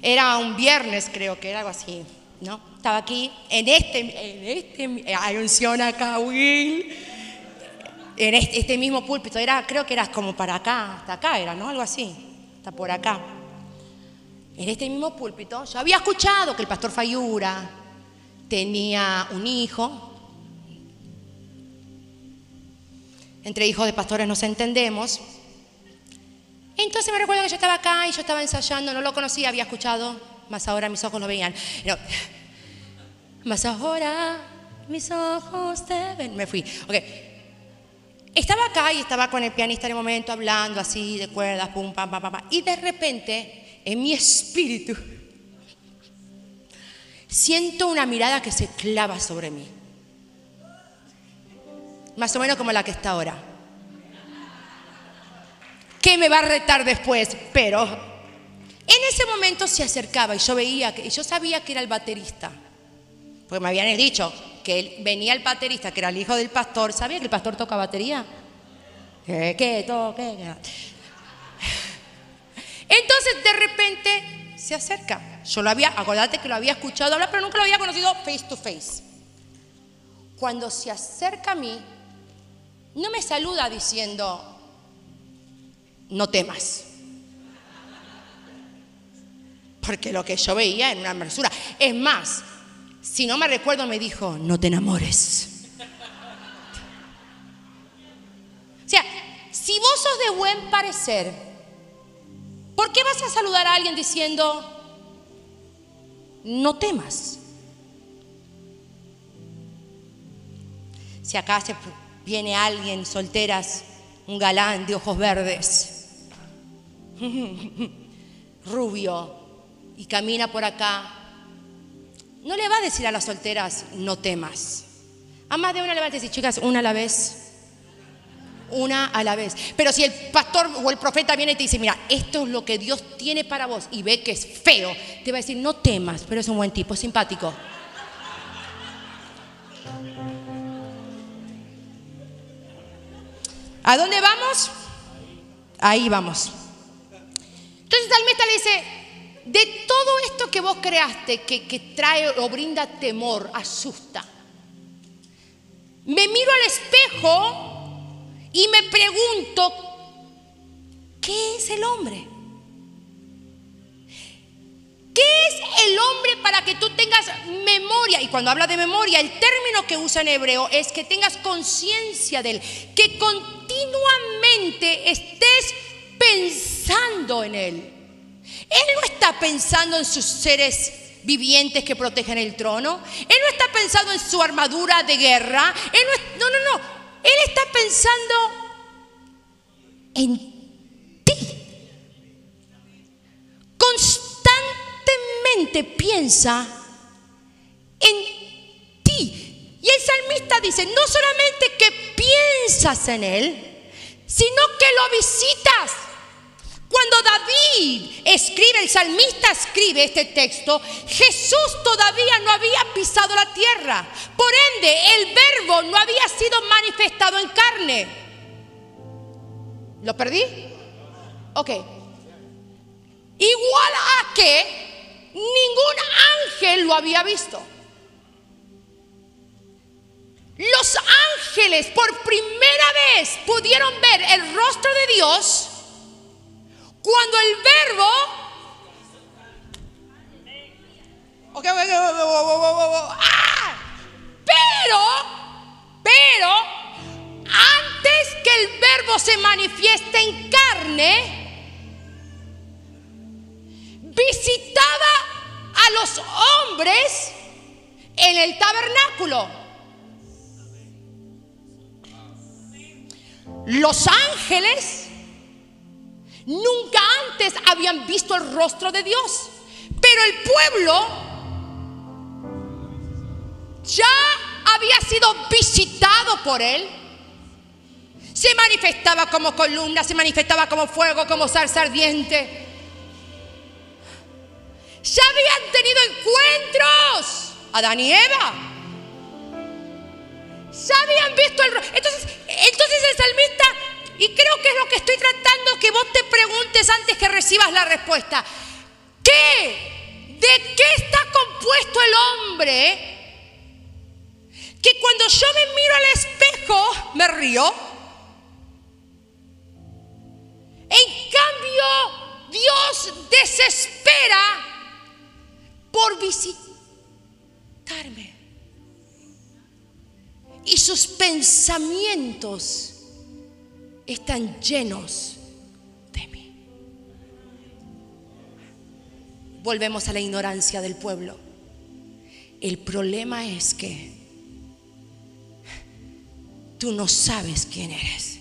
S1: era un viernes, creo que era algo así, ¿no? Estaba aquí, en este, en este, hay unción acá, Will, en este, este, mismo púlpito, era, creo que era como para acá, hasta acá era, ¿no? Algo así, hasta por acá. En este mismo púlpito, yo había escuchado que el pastor Fayura tenía un hijo. Entre hijos de pastores nos entendemos. Entonces me recuerdo que yo estaba acá y yo estaba ensayando, no lo conocía, había escuchado, más ahora mis ojos lo veían. No. Ahora mis ojos te ven. Me fui. Ok. Estaba acá y estaba con el pianista en el momento hablando así de cuerdas, pum, pam, pam, pam. Y de repente, en mi espíritu, siento una mirada que se clava sobre mí. Más o menos como la que está ahora que me va a retar después, pero en ese momento se acercaba y yo veía que y yo sabía que era el baterista. Porque me habían dicho que él, venía el baterista, que era el hijo del pastor. ¿Sabía que el pastor toca batería? ¿Qué? ¿Qué? ¿Qué? Entonces de repente se acerca. Yo lo había, acordate que lo había escuchado hablar, pero nunca lo había conocido face to face. Cuando se acerca a mí, no me saluda diciendo, no temas. Porque lo que yo veía en una hermosura. Es más, si no me recuerdo, me dijo, no te enamores. O sea, si vos sos de buen parecer, ¿por qué vas a saludar a alguien diciendo, no temas? Si acá viene alguien, solteras, un galán de ojos verdes, rubio y camina por acá, no le va a decir a las solteras, no temas. A más de una le va a decir, chicas, una a la vez. Una a la vez. Pero si el pastor o el profeta viene y te dice, mira, esto es lo que Dios tiene para vos y ve que es feo, te va a decir, no temas, pero es un buen tipo, es simpático. ¿A dónde vamos? Ahí vamos. Entonces Salmista le dice, de todo esto que vos creaste, que, que trae o brinda temor, asusta, me miro al espejo y me pregunto, ¿qué es el hombre? ¿Qué es el hombre para que tú tengas memoria? Y cuando habla de memoria, el término que usa en hebreo es que tengas conciencia de él, que continuamente estés pensando en Él. Él no está pensando en sus seres vivientes que protegen el trono. Él no está pensando en su armadura de guerra. Él no, no, no, no. Él está pensando en ti. Constantemente piensa en ti. Y el salmista dice, no solamente que piensas en Él, sino que lo visitas. Cuando David escribe, el salmista escribe este texto, Jesús todavía no había pisado la tierra. Por ende, el verbo no había sido manifestado en carne. ¿Lo perdí? Ok. Igual a que ningún ángel lo había visto. Los ángeles por primera vez pudieron ver el rostro de Dios cuando el verbo... pero, pero, antes que el verbo se manifieste en carne, visitaba a los hombres en el tabernáculo. Los ángeles nunca antes habían visto el rostro de Dios, pero el pueblo ya había sido visitado por él. Se manifestaba como columna, se manifestaba como fuego, como salsa ardiente. Ya habían tenido encuentros, Adán y Eva. Ya habían visto el Entonces, entonces el salmista, y creo que es lo que estoy tratando que vos te preguntes antes que recibas la respuesta. ¿Qué? ¿De qué está compuesto el hombre? Que cuando yo me miro al espejo me río. En cambio, Dios desespera por visitarme y sus pensamientos están llenos de mí. Volvemos a la ignorancia del pueblo. El problema es que tú no sabes quién eres.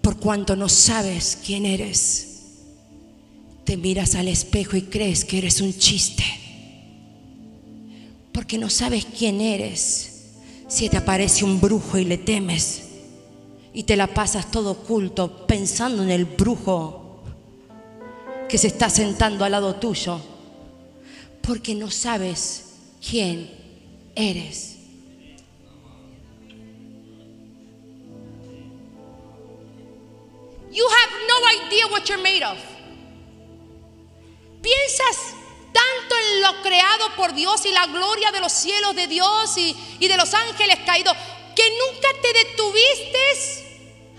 S1: Por cuanto no sabes quién eres, te miras al espejo y crees que eres un chiste porque no sabes quién eres. Si te aparece un brujo y le temes y te la pasas todo oculto pensando en el brujo que se está sentando al lado tuyo, porque no sabes quién eres. You have no idea what you're made of. Piensas tanto en lo creado por Dios y la gloria de los cielos de Dios y, de los ángeles caídos, que nunca te detuviste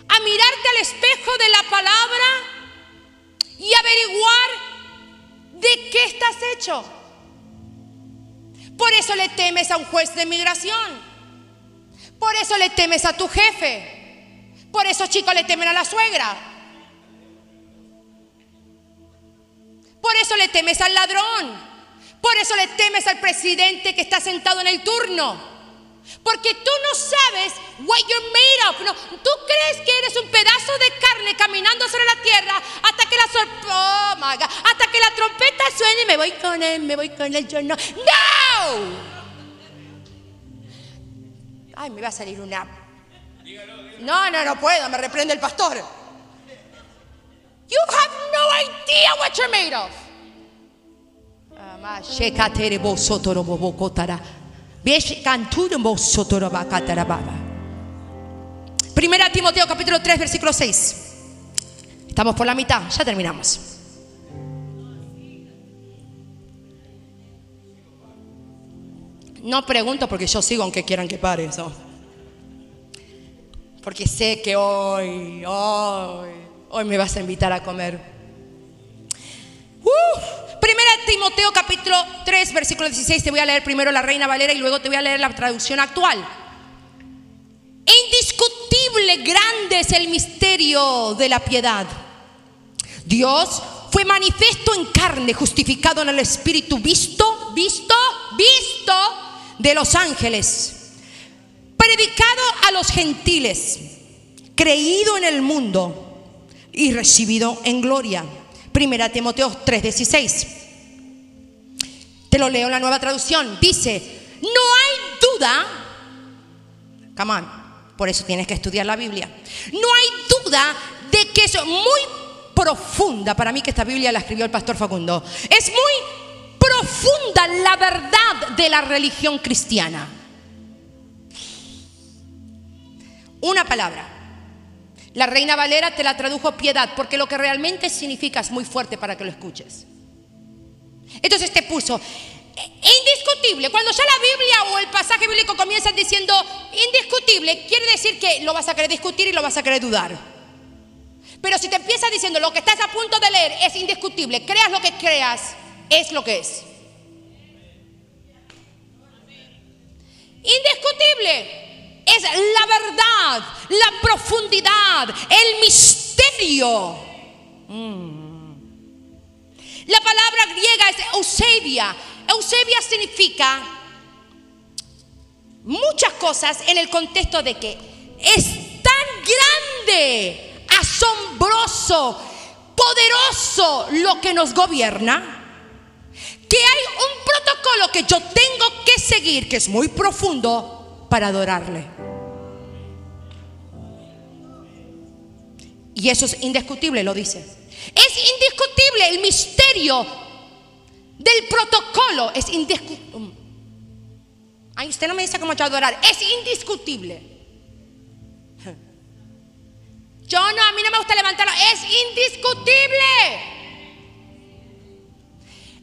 S1: a mirarte al espejo de la palabra y averiguar de qué estás hecho. Por eso le temes a un juez de migración. Por eso le temes a tu jefe. Por eso chicos le temen a la suegra. Por eso le temes al ladrón. Por eso le temes al presidente que está sentado en el turno. Porque tú no sabes what you're made of. Tú crees que eres un pedazo de carne caminando sobre la tierra hasta que la oh hasta que la trompeta suene y me voy con él, me voy con él, yo no. ¡No! Ay, me va a salir una. No, no, no puedo, me reprende el pastor. You have no idea what you're made of. Primera Timoteo capítulo 3 versículo 6. Estamos por la mitad, ya terminamos. No pregunto porque yo sigo aunque quieran que pare eso. Porque sé que hoy, hoy, Hoy me vas a invitar a comer. primera Timoteo capítulo 3 versículo 16. Te voy a leer primero la Reina Valera y luego te voy a leer la traducción actual. Indiscutible, grande es el misterio de la piedad. Dios fue manifiesto en carne, justificado en el Espíritu, visto, visto, visto de los ángeles, predicado a los gentiles, creído en el mundo y recibido en gloria. Primera Timoteo 3:16. Te lo leo en la nueva traducción. Dice, no hay duda, come on, Por eso tienes que estudiar la Biblia. No hay duda de que es muy profunda, para mí que esta Biblia la escribió el pastor Facundo, es muy profunda la verdad de la religión cristiana. Una palabra. La reina Valera te la tradujo piedad, porque lo que realmente significa es muy fuerte para que lo escuches. Entonces te puso, indiscutible, cuando ya la Biblia o el pasaje bíblico comienzan diciendo indiscutible, quiere decir que lo vas a querer discutir y lo vas a querer dudar. Pero si te empieza diciendo lo que estás a punto de leer es indiscutible, creas lo que creas, es lo que es. Indiscutible es la verdad, la profundidad, el misterio. Mm. La palabra griega es Eusebia. Eusebia significa muchas cosas en el contexto de que es tan grande, asombroso, poderoso lo que nos gobierna, que hay un protocolo que yo tengo que seguir, que es muy profundo, para adorarle. Y eso es indiscutible, lo dice. Es indiscutible el misterio del protocolo. Es indiscutible. Ay, usted no me dice cómo yo adorar. Es indiscutible. Yo no, a mí no me gusta levantarlo. Es indiscutible.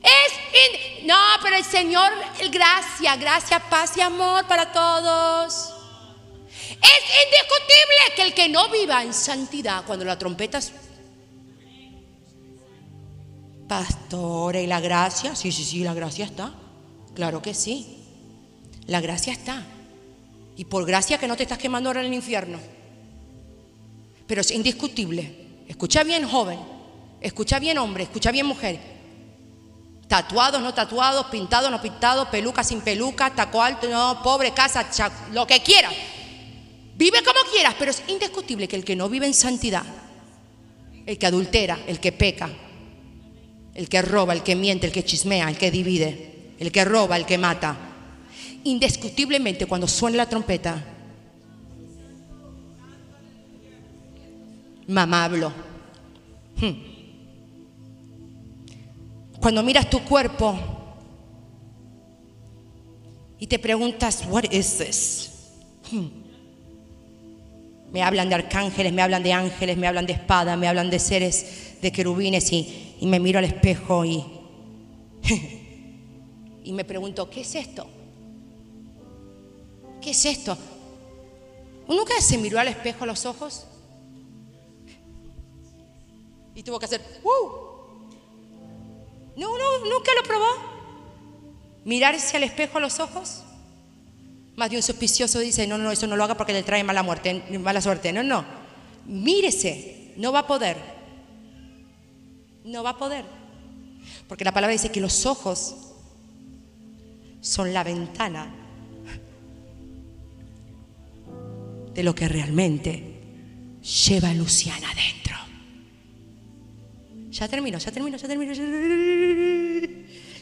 S1: Es no, pero el Señor, gracia, gracia, paz y amor para todos. Es indiscutible que el que no viva en santidad, cuando la trompeta Pastor, ¿y la gracia? Sí, sí, sí, la gracia está. Claro que sí. La gracia está. Y por gracia que no te estás quemando ahora en el infierno. Pero es indiscutible. Escucha bien, joven. Escucha bien, hombre. Escucha bien, mujer. Tatuados, no tatuados, pintados, no pintados, peluca sin peluca, taco alto, no, pobre, casa, lo que quieras. Vive como quieras, pero es indiscutible que el que no vive en santidad, el que adultera, el que peca, el que roba, el que miente, el que chismea, el que divide, el que roba, el que mata. Indiscutiblemente cuando suene la trompeta, mamá hablo. Hmm. Cuando miras tu cuerpo y te preguntas, what is this? Hmm. Me hablan de arcángeles, me hablan de ángeles, me hablan de espada, me hablan de seres de querubines y, me miro al espejo y, y me pregunto, ¿qué es esto? ¿Qué es esto? ¿Nunca se miró al espejo a los ojos? Y tuvo que hacer, ¡uh! No, no, nunca lo probó. Mirarse al espejo a los ojos. Más de un suspicioso dice, no, no, eso no lo haga porque le trae mala muerte, mala suerte. No, no. Mírese, no va a poder. No va a poder. Porque la palabra dice que los ojos son la ventana de lo que realmente lleva Luciana adentro. Ya termino, ya termino, ya termino.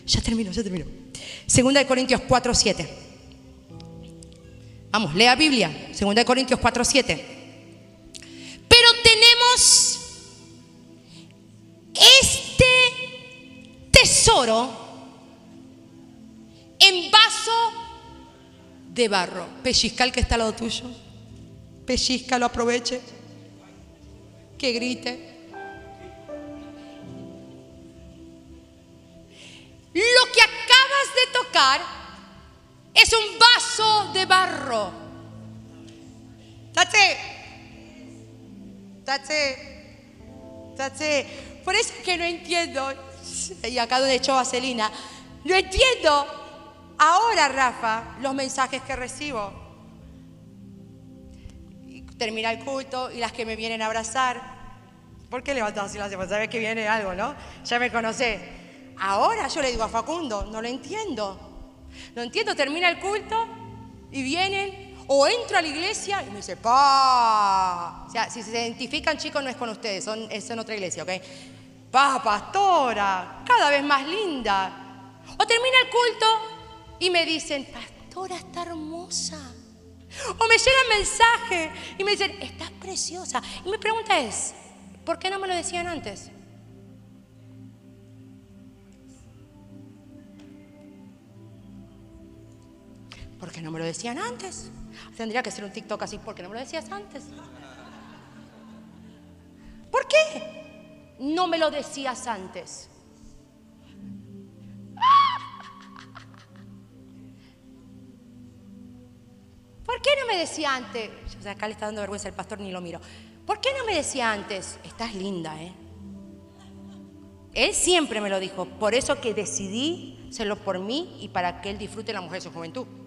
S1: Ya termino, ya termino. Segunda de Corintios 4, 7. Vamos, lea Biblia. Segunda de Corintios 4, 7. Pero tenemos tesoro en vaso de barro. Pellizca el que está al lado tuyo. Pellizca, lo aproveche. Que grite. Lo que acabas de tocar es un vaso de barro. That's it. That's. Por eso que no entiendo y acá donde echó vaselina. No entiendo ahora, Rafa, los mensajes que recibo. termina el culto y las que me vienen a abrazar. ¿Por qué levantas así la ceja? Sabes que viene algo, ¿no? Ya me conocés. Ahora yo le digo a Facundo, no lo entiendo. No entiendo, termina el culto y vienen, o entro a la iglesia y me dice, ¡pa! O sea, si se identifican, chicos, no es con ustedes, son, es en otra iglesia, ¿ok? pa, pastora, cada vez más linda. O termina el culto y me dicen, pastora está hermosa. O me llega mensaje y me dicen, estás preciosa. Y mi pregunta es, ¿por qué no me lo decían antes? ¿Por qué no me lo decían antes? Tendría que ser un TikTok así, ¿por qué no me lo decías antes? ¿Por qué no me lo decías antes? ¿Por qué no me decía antes? acá le está dando vergüenza el pastor, ni lo miro. ¿Por qué no me decía antes? Estás linda, ¿eh? Él siempre me lo dijo. Por eso que decidí hacerlo por mí y para que él disfrute la mujer de su juventud.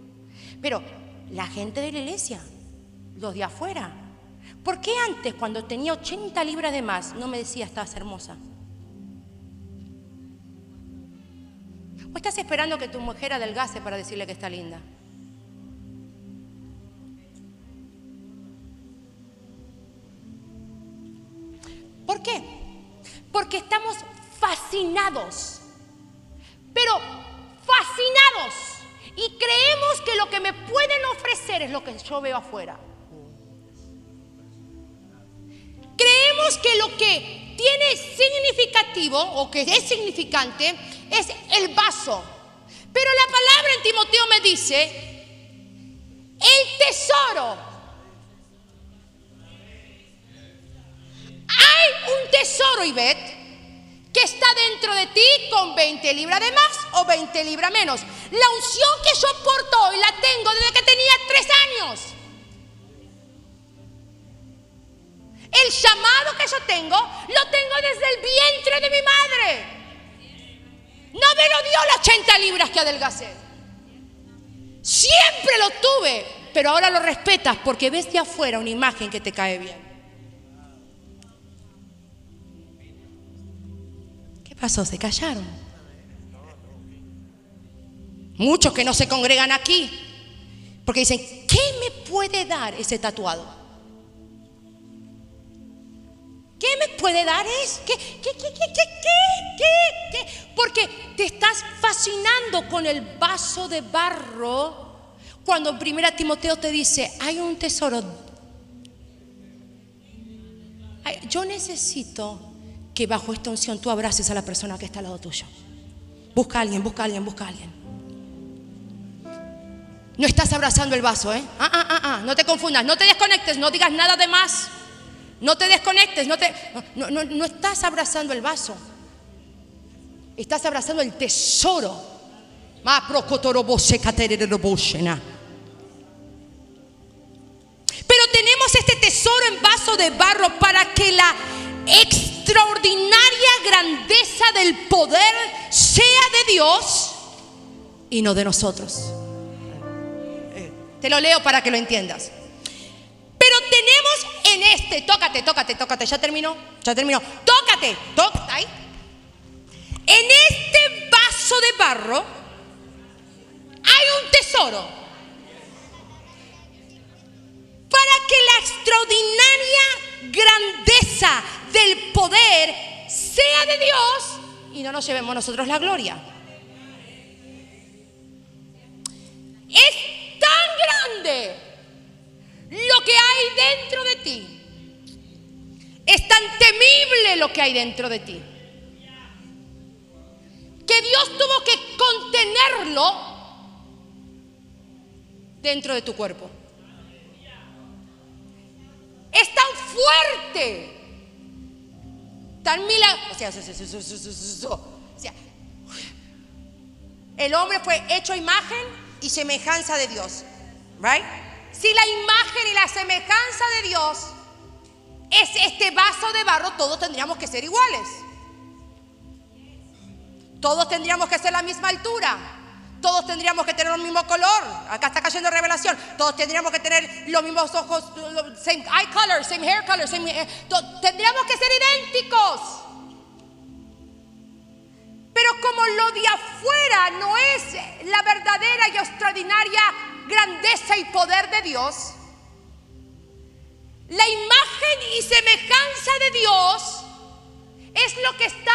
S1: Pero la gente de la iglesia, los de afuera, ¿por qué antes, cuando tenía 80 libras de más, no me decía estás hermosa? ¿O estás esperando que tu mujer adelgase para decirle que está linda? ¿Por qué? Porque estamos fascinados, pero fascinados. Y creemos que lo que pueden ofrecer es lo que yo veo afuera. Creemos que lo que tiene significativo o que es significante es el vaso. Pero la palabra en Timoteo me dice, el tesoro Hay un tesoro, Ivette, que está dentro de ti con 20 libras de más o 20 libras menos. La unción que yo porto hoy la tengo desde que tenía tres años. El llamado que yo tengo lo tengo desde el vientre de mi madre. No me lo dio las 80 libras que adelgacé. Siempre lo tuve, pero ahora lo respetas porque ves de afuera una imagen que te cae bien. Pasó? Se callaron. Muchos que no se congregan aquí, porque dicen, ¿qué me puede dar ese tatuado? ¿Qué me puede dar es? ¿Qué, qué, qué, qué, qué, qué? Porque te estás fascinando con el vaso de barro cuando en primera Timoteo te dice, hay un tesoro. Yo necesito que bajo esta unción tú abraces a la persona que está al lado tuyo. Busca a alguien, busca a alguien, busca a alguien. No estás abrazando el vaso, ¿eh? Ah, ah, ah, ah. No te confundas, no te desconectes, no digas nada de más. No te desconectes, no, te, no, no, no estás abrazando el vaso. Estás abrazando el tesoro. Pero tenemos este tesoro en vaso de barro para que la extraordinaria grandeza del poder sea de Dios y no de nosotros. Te lo leo para que lo entiendas. Pero tenemos en este, tócate, tócate, tócate, ya terminó, ya terminó, tócate, tócate. En este vaso de barro hay un tesoro para que la extraordinaria grandeza del poder sea de Dios y no nos llevemos nosotros la gloria. Es tan grande lo que hay dentro de ti. Es tan temible lo que hay dentro de ti. Que Dios tuvo que contenerlo dentro de tu cuerpo. Es tan fuerte tan O sea, el hombre fue hecho imagen y semejanza de Dios. Right? Si la imagen y la semejanza de Dios es este vaso de barro, todos tendríamos que ser iguales. Todos tendríamos que ser la misma altura. Todos tendríamos que tener el mismo color. Acá está cayendo revelación. Todos tendríamos que tener los mismos ojos, same eye color, same hair color, eh, tendríamos que ser idénticos. Pero como lo de afuera no es la verdadera y extraordinaria grandeza y poder de Dios, la imagen y semejanza de Dios es lo que está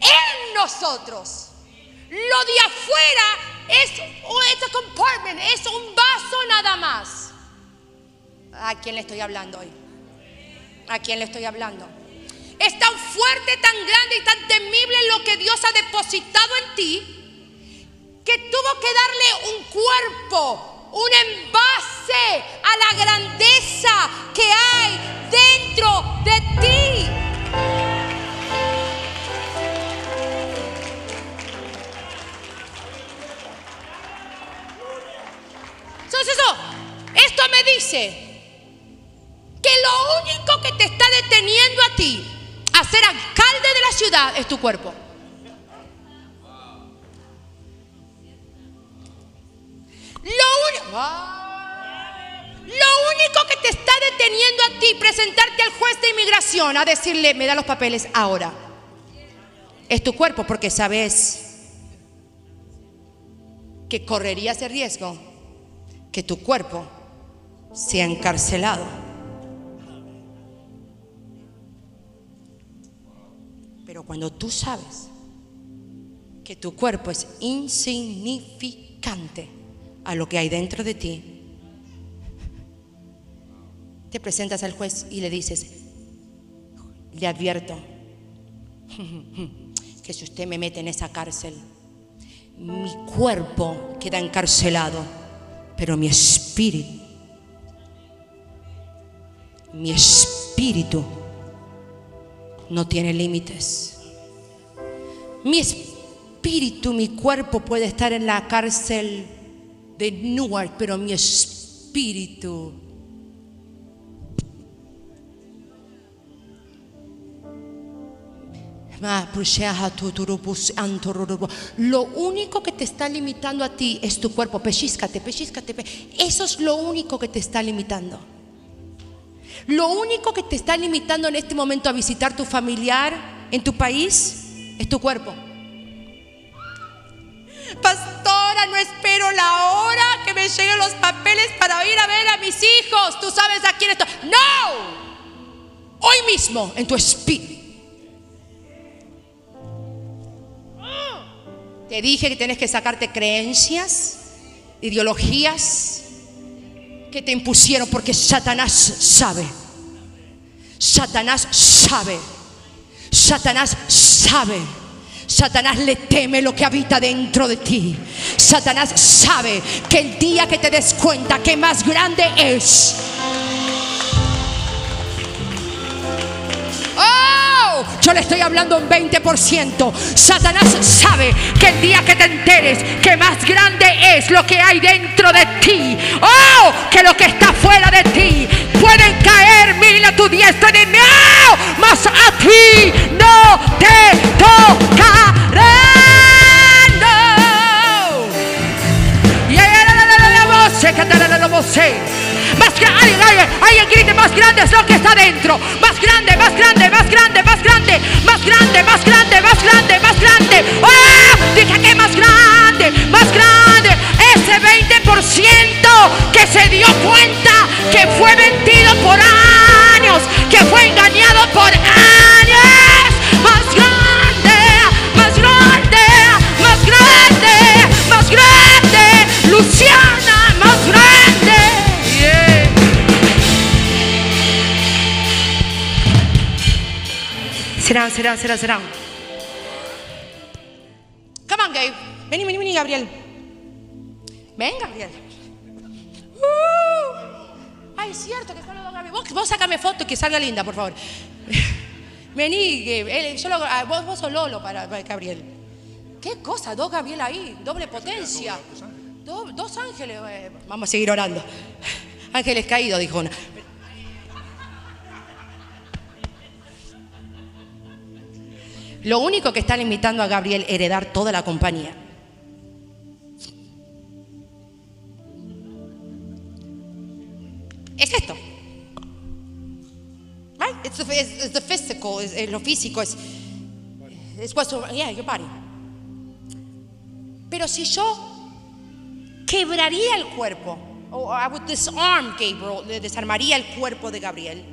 S1: en nosotros. Lo de afuera es, a compartment, es un vaso nada más. ¿A quién le estoy hablando hoy? ¿A quién le estoy hablando? Es tan fuerte, tan grande y tan temible lo que Dios ha depositado en ti que tuvo que darle un cuerpo, un envase a la grandeza que hay dentro de ti. Entonces eso, esto me dice que lo único que te está deteniendo a ti a ser alcalde de la ciudad es tu cuerpo. Lo, lo único que te está deteniendo a ti presentarte al juez de inmigración a decirle, me da los papeles ahora, es tu cuerpo porque sabes que correría ese riesgo que tu cuerpo sea encarcelado. Pero cuando tú sabes que tu cuerpo es insignificante a lo que hay dentro de ti, te presentas al juez y le dices, le advierto que si usted me mete en esa cárcel, mi cuerpo queda encarcelado, pero mi espíritu, mi espíritu no tiene límites. Mi espíritu, mi cuerpo puede estar en la cárcel de Newark, pero mi espíritu Lo único que te está limitando a ti es tu cuerpo. Pellizcate, pellizcate. Eso es lo único que te está limitando. Lo único que te está limitando en este momento a visitar tu familiar en tu país es tu cuerpo. Pastora, no espero la hora que me lleguen los papeles para ir a ver a mis hijos. Tú sabes a quién estoy. No. Hoy mismo en tu espíritu Te dije que tienes que sacarte creencias, ideologías que te impusieron porque Satanás sabe. Satanás sabe. Satanás sabe. Satanás le teme lo que habita dentro de ti. Satanás sabe que el día que te des cuenta que más grande es Yo le estoy hablando un 20%. Satanás sabe que el día que te enteres que más grande es lo que hay dentro de ti, oh, que lo que está fuera de ti, pueden caer mil a tu diestra de no, más a ti no te tocará. Más grande, alguien grite más grande es lo que está dentro. Más grande, más grande, más grande, más grande, Será, será. Come on, Gabe. Vení, vení, vení, Gabriel. Ven, Gabriel. Uh. Ay, es cierto que solo dos Gabriel. Vos, vos sacame foto y que salga linda, por favor. Vení, Gabe. Solo, ah, vos, vos sos Lolo para, para Gabriel. ¿Qué cosa? Dos Gabriel ahí, doble potencia. Do- dos ángeles. eh, Vamos a seguir orando. Ángeles caídos, dijo una. Lo único que está limitando a Gabriel heredar toda la compañía. Es esto. Right? It's the, it's- the physical, es, lo físico, es, es yeah, your body. Pero si yo quebraría el cuerpo, o I would disarm Gabriel, desarmaría el cuerpo de Gabriel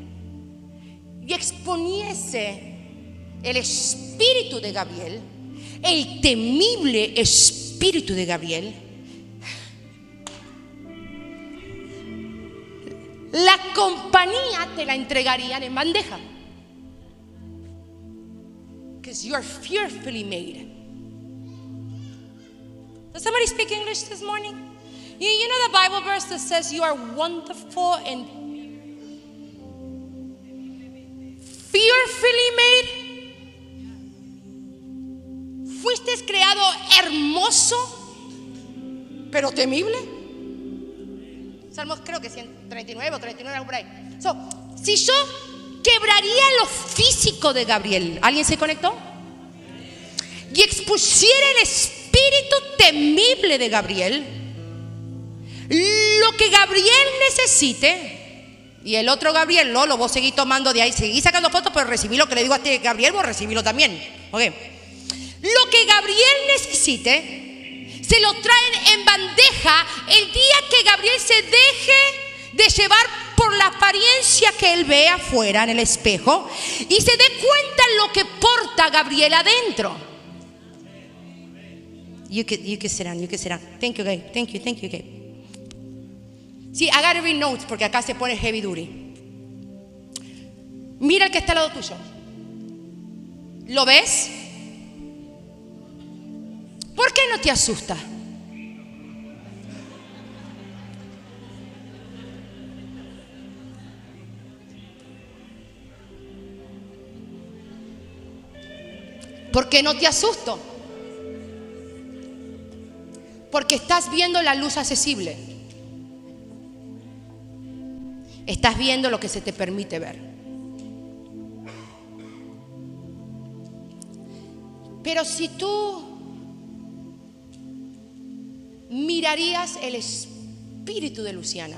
S1: y exponiese el espíritu de Gabriel, el temible espíritu de Gabriel, la compañía te la entregarían en bandeja. Because you are fearfully made. Does somebody speak English this morning? You, you know the Bible verse that says you are wonderful and fearfully made? Fuiste creado hermoso, pero temible. Salmos creo que 139 o 39 por ahí. So, si yo quebraría lo físico de Gabriel, ¿alguien se conectó? Y expusiera el espíritu temible de Gabriel, lo que Gabriel necesite, y el otro Gabriel, no, lo vos seguís tomando de ahí, seguís sacando fotos, pero recibí lo que le digo a este Gabriel, vos recibílo también. ¿ok? Lo que Gabriel necesite, se lo traen en bandeja el día que Gabriel se deje de llevar por la apariencia que él ve afuera en el espejo y se dé cuenta lo que porta Gabriel adentro. You can, you can sit down, you can sit down. Thank you, Gabe. Thank you, thank you, Gabe. Sí, I gotta read notes porque acá se pone heavy duty. Mira el que está al lado tuyo. ¿Lo ves? ¿Por qué no te asusta? ¿Por qué no te asusto? Porque estás viendo la luz accesible. Estás viendo lo que se te permite ver. Pero si tú mirarías el espíritu de Luciana,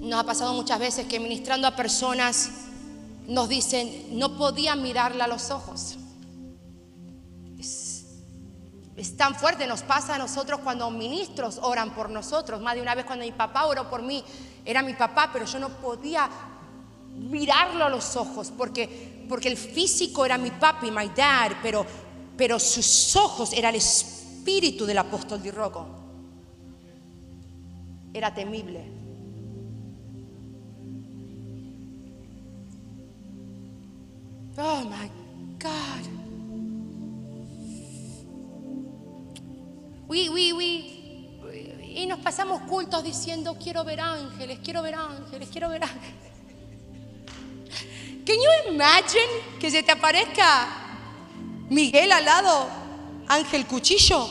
S1: nos ha pasado muchas veces que ministrando a personas nos dicen, no podía mirarla a los ojos. Es, tan fuerte, nos pasa a nosotros cuando ministros oran por nosotros. Más de una vez cuando mi papá oró por mí, era mi papá, pero yo no podía mirarlo a los ojos porque, porque el físico era mi papi, my dad, pero, pero sus ojos era el espíritu del apóstol Di Rocco. Era temible. Oh my God. We, we, we, y nos pasamos cultos diciendo, quiero ver ángeles, quiero ver ángeles, quiero ver ángeles. Can you imagine que se te aparezca Miguel al lado, Ángel Cuchillo?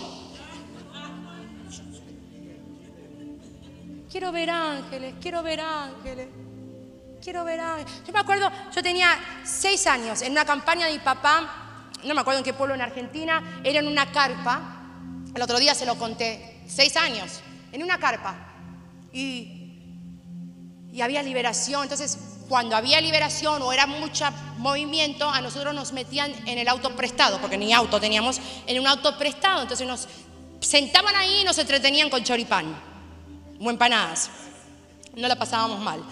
S1: Quiero ver ángeles, quiero ver ángeles quiero ver a... Yo me acuerdo, yo tenía seis años en una campaña de mi papá, no me acuerdo en qué pueblo en Argentina, era en una carpa, el otro día se lo conté, seis años, en una carpa. Y, y había liberación, entonces cuando había liberación o era mucho movimiento, a nosotros nos metían en el auto prestado, porque ni auto teníamos, en un auto prestado, entonces nos sentaban ahí y nos entretenían con choripán o empanadas. No la pasábamos mal.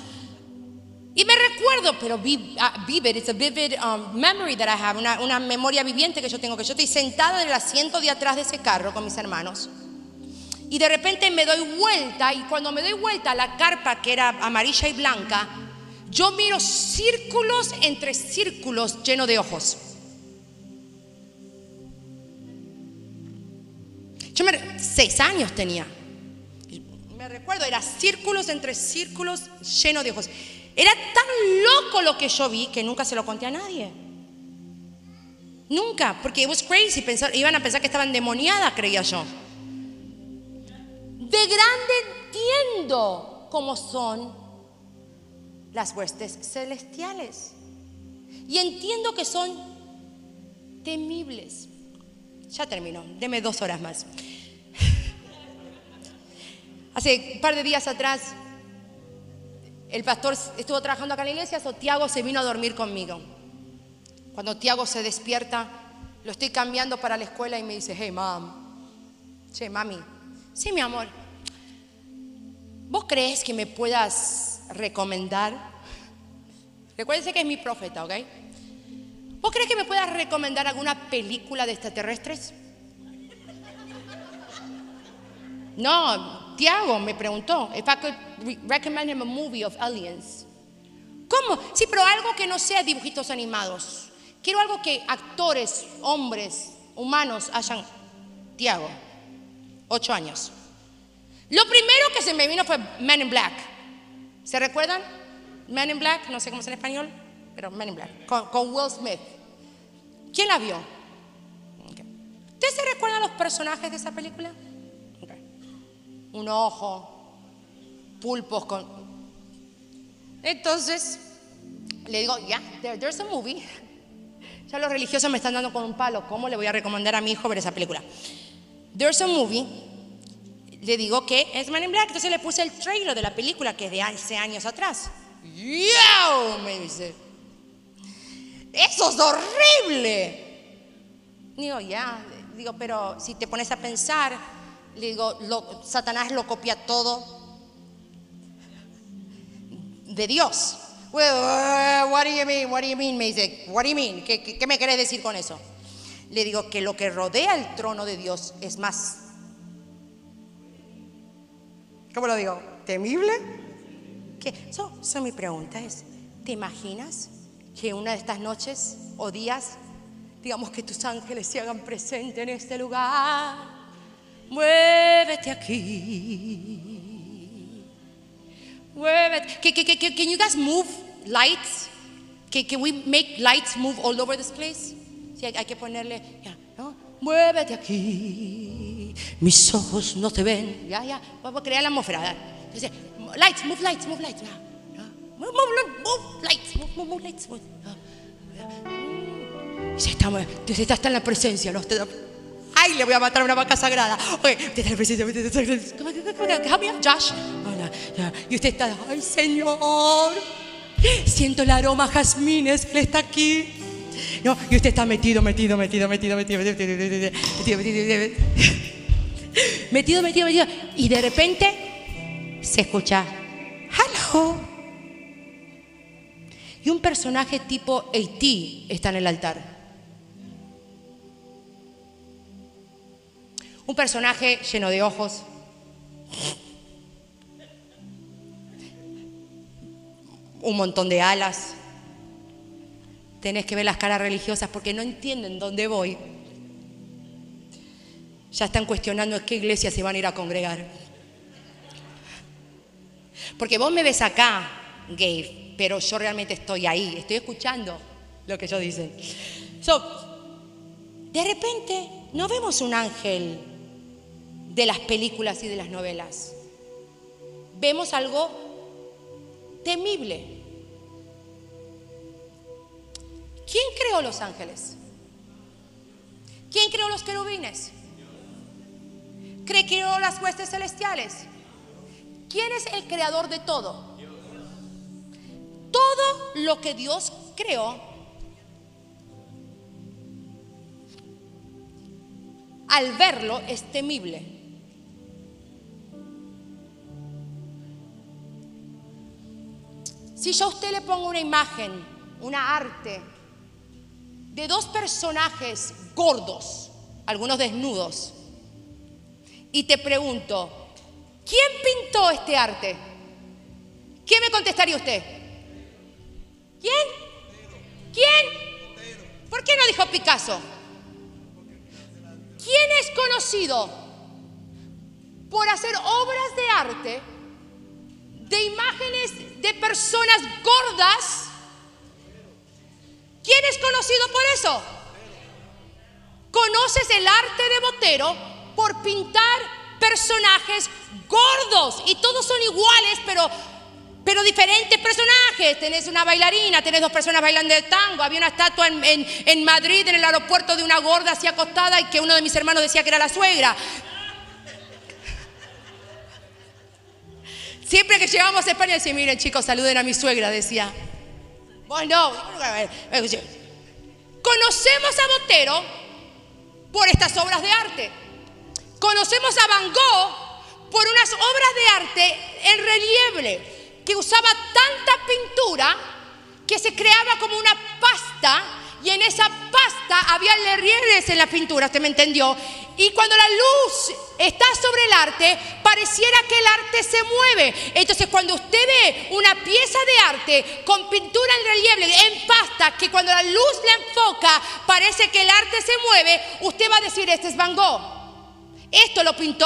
S1: Y me recuerdo, pero uh, vivid, it's a vivid um, memory that I have, una, una, memoria viviente que yo tengo, que yo estoy sentada en el asiento de atrás de ese carro con mis hermanos. Y de repente me doy vuelta y cuando me doy vuelta la carpa que era amarilla y blanca, yo miro círculos entre círculos llenos de ojos. Yo me, seis años tenía. Me recuerdo, era círculos entre círculos llenos de ojos. Era tan loco lo que yo vi que nunca se lo conté a nadie. Nunca, porque it was crazy. Pensar, iban a pensar que estaban demoniadas, creía yo. De grande entiendo cómo son las huestes celestiales. Y entiendo que son temibles. Ya terminó, deme dos horas más. Hace un par de días atrás el pastor estuvo trabajando acá en la iglesia, so Tiago se vino a dormir conmigo. Cuando Tiago se despierta, lo estoy cambiando para la escuela y me dice, hey, mom. Che, mami. Sí, mi amor. ¿Vos crees que me puedas recomendar? Recuérdense que es mi profeta, ¿ok? ¿Vos crees que me puedas recomendar alguna película de extraterrestres? No, Tiago me preguntó if I could re- recommend him a movie of aliens. ¿Cómo? Sí, pero algo que no sea dibujitos animados. Quiero algo que actores, hombres, humanos hayan. Tiago, ocho años. Lo primero que se me vino fue Men in Black. ¿Se recuerdan? Men in Black, no sé cómo es en español, pero Men in Black, con, Will Smith. ¿Quién la vio? Ok. ¿Ustedes se recuerdan los personajes de esa película? Un ojo, pulpos con... Entonces, le digo, ya, there- there's a movie. Ya los religiosos me están dando con un palo. ¿Cómo le voy a recomendar a mi hijo ver esa película? There's a movie. Le digo que es Man in Black. Entonces le puse el trailer de la película que es de hace años atrás. ¡Yo! Me dice. ¡Eso es horrible! Digo, ya. Digo, pero si te pones a pensar, le digo, lo- Satanás lo copia todo de Dios. Uh, what do you mean? What do you mean? Me dice, what do you mean? ¿Qué, qué, qué me querés decir con eso? Le digo que lo que rodea el trono de Dios es más, ¿cómo lo digo? ¿Temible? Que, so, so mi pregunta es, ¿te imaginas que una de estas noches o días, digamos que tus ángeles se hagan presente en este lugar? Muévete aquí. Muévete. Can, can, can, can you guys move lights? Can, can we make lights move all over this place? Sí, hay, hay que ponerle, ya, ¿no? Muévete aquí. Mis ojos no te ven. Ya, ya. Vamos a crear la atmósfera. Entonces, lights, move lights, move lights. Move, move, move lights, move, move, move lights. move. Dios está hasta en la presencia. ¿no? Ay, le voy a matar a una vaca sagrada. Ok, usted está en la presencia. está. Come out, Josh. Oh. Y usted está, ay, Señor. Siento el aroma a jazmines, Él está aquí. No, y usted está metido, metido, metido, metido, metido, metido, metido, metido, metido, metido, metido, metido. Y de repente se escucha, hello. Y un personaje tipo E.T. está en el altar. Un personaje lleno de ojos. Un montón de alas. Tenés que ver las caras religiosas porque no entienden dónde voy. Ya están cuestionando en qué iglesia se van a ir a congregar. Porque vos me ves acá, Gabe, pero yo realmente estoy ahí, estoy escuchando lo que ellos dicen. So, de repente no vemos un ángel de las películas y de las novelas. Vemos algo temible. ¿Quién creó los ángeles? ¿Quién creó los querubines? ¿Quién creó las huestes celestiales? ¿Quién es el creador de todo? Todo lo que Dios creó al verlo es temible. Si yo a usted le pongo una imagen, una arte de dos personajes gordos, algunos desnudos, y te pregunto, ¿quién pintó este arte? ¿Qué me contestaría usted? ¿Quién? ¿Quién? ¿Por qué no dijo Picasso? ¿Quién es conocido por hacer obras de arte de imágenes de personas gordas? ¿Quién es conocido por eso? ¿Conoces el arte de Botero por pintar personajes gordos? Y todos son iguales, pero, pero diferentes personajes. Tenés una bailarina, tenés dos personas bailando el tango. Había una estatua en, en- Madrid, en el aeropuerto, de una gorda así acostada y que uno de mis hermanos decía que era la suegra. Siempre que llegamos a España decía, miren chicos, saluden a mi suegra, decía. Bueno, conocemos a Botero por estas obras de arte. Conocemos a Van Gogh por unas obras de arte en relieve que usaba tanta pintura que se creaba como una pasta y en esa pasta había rieles en la pintura, ¿usted me entendió? Y cuando la luz está sobre el arte, pareciera que el arte se mueve. Entonces, cuando usted ve una pieza de arte con pintura en relieve, en pasta, que cuando la luz la enfoca, parece que el arte se mueve, usted va a decir, este es Van Gogh. Esto lo pintó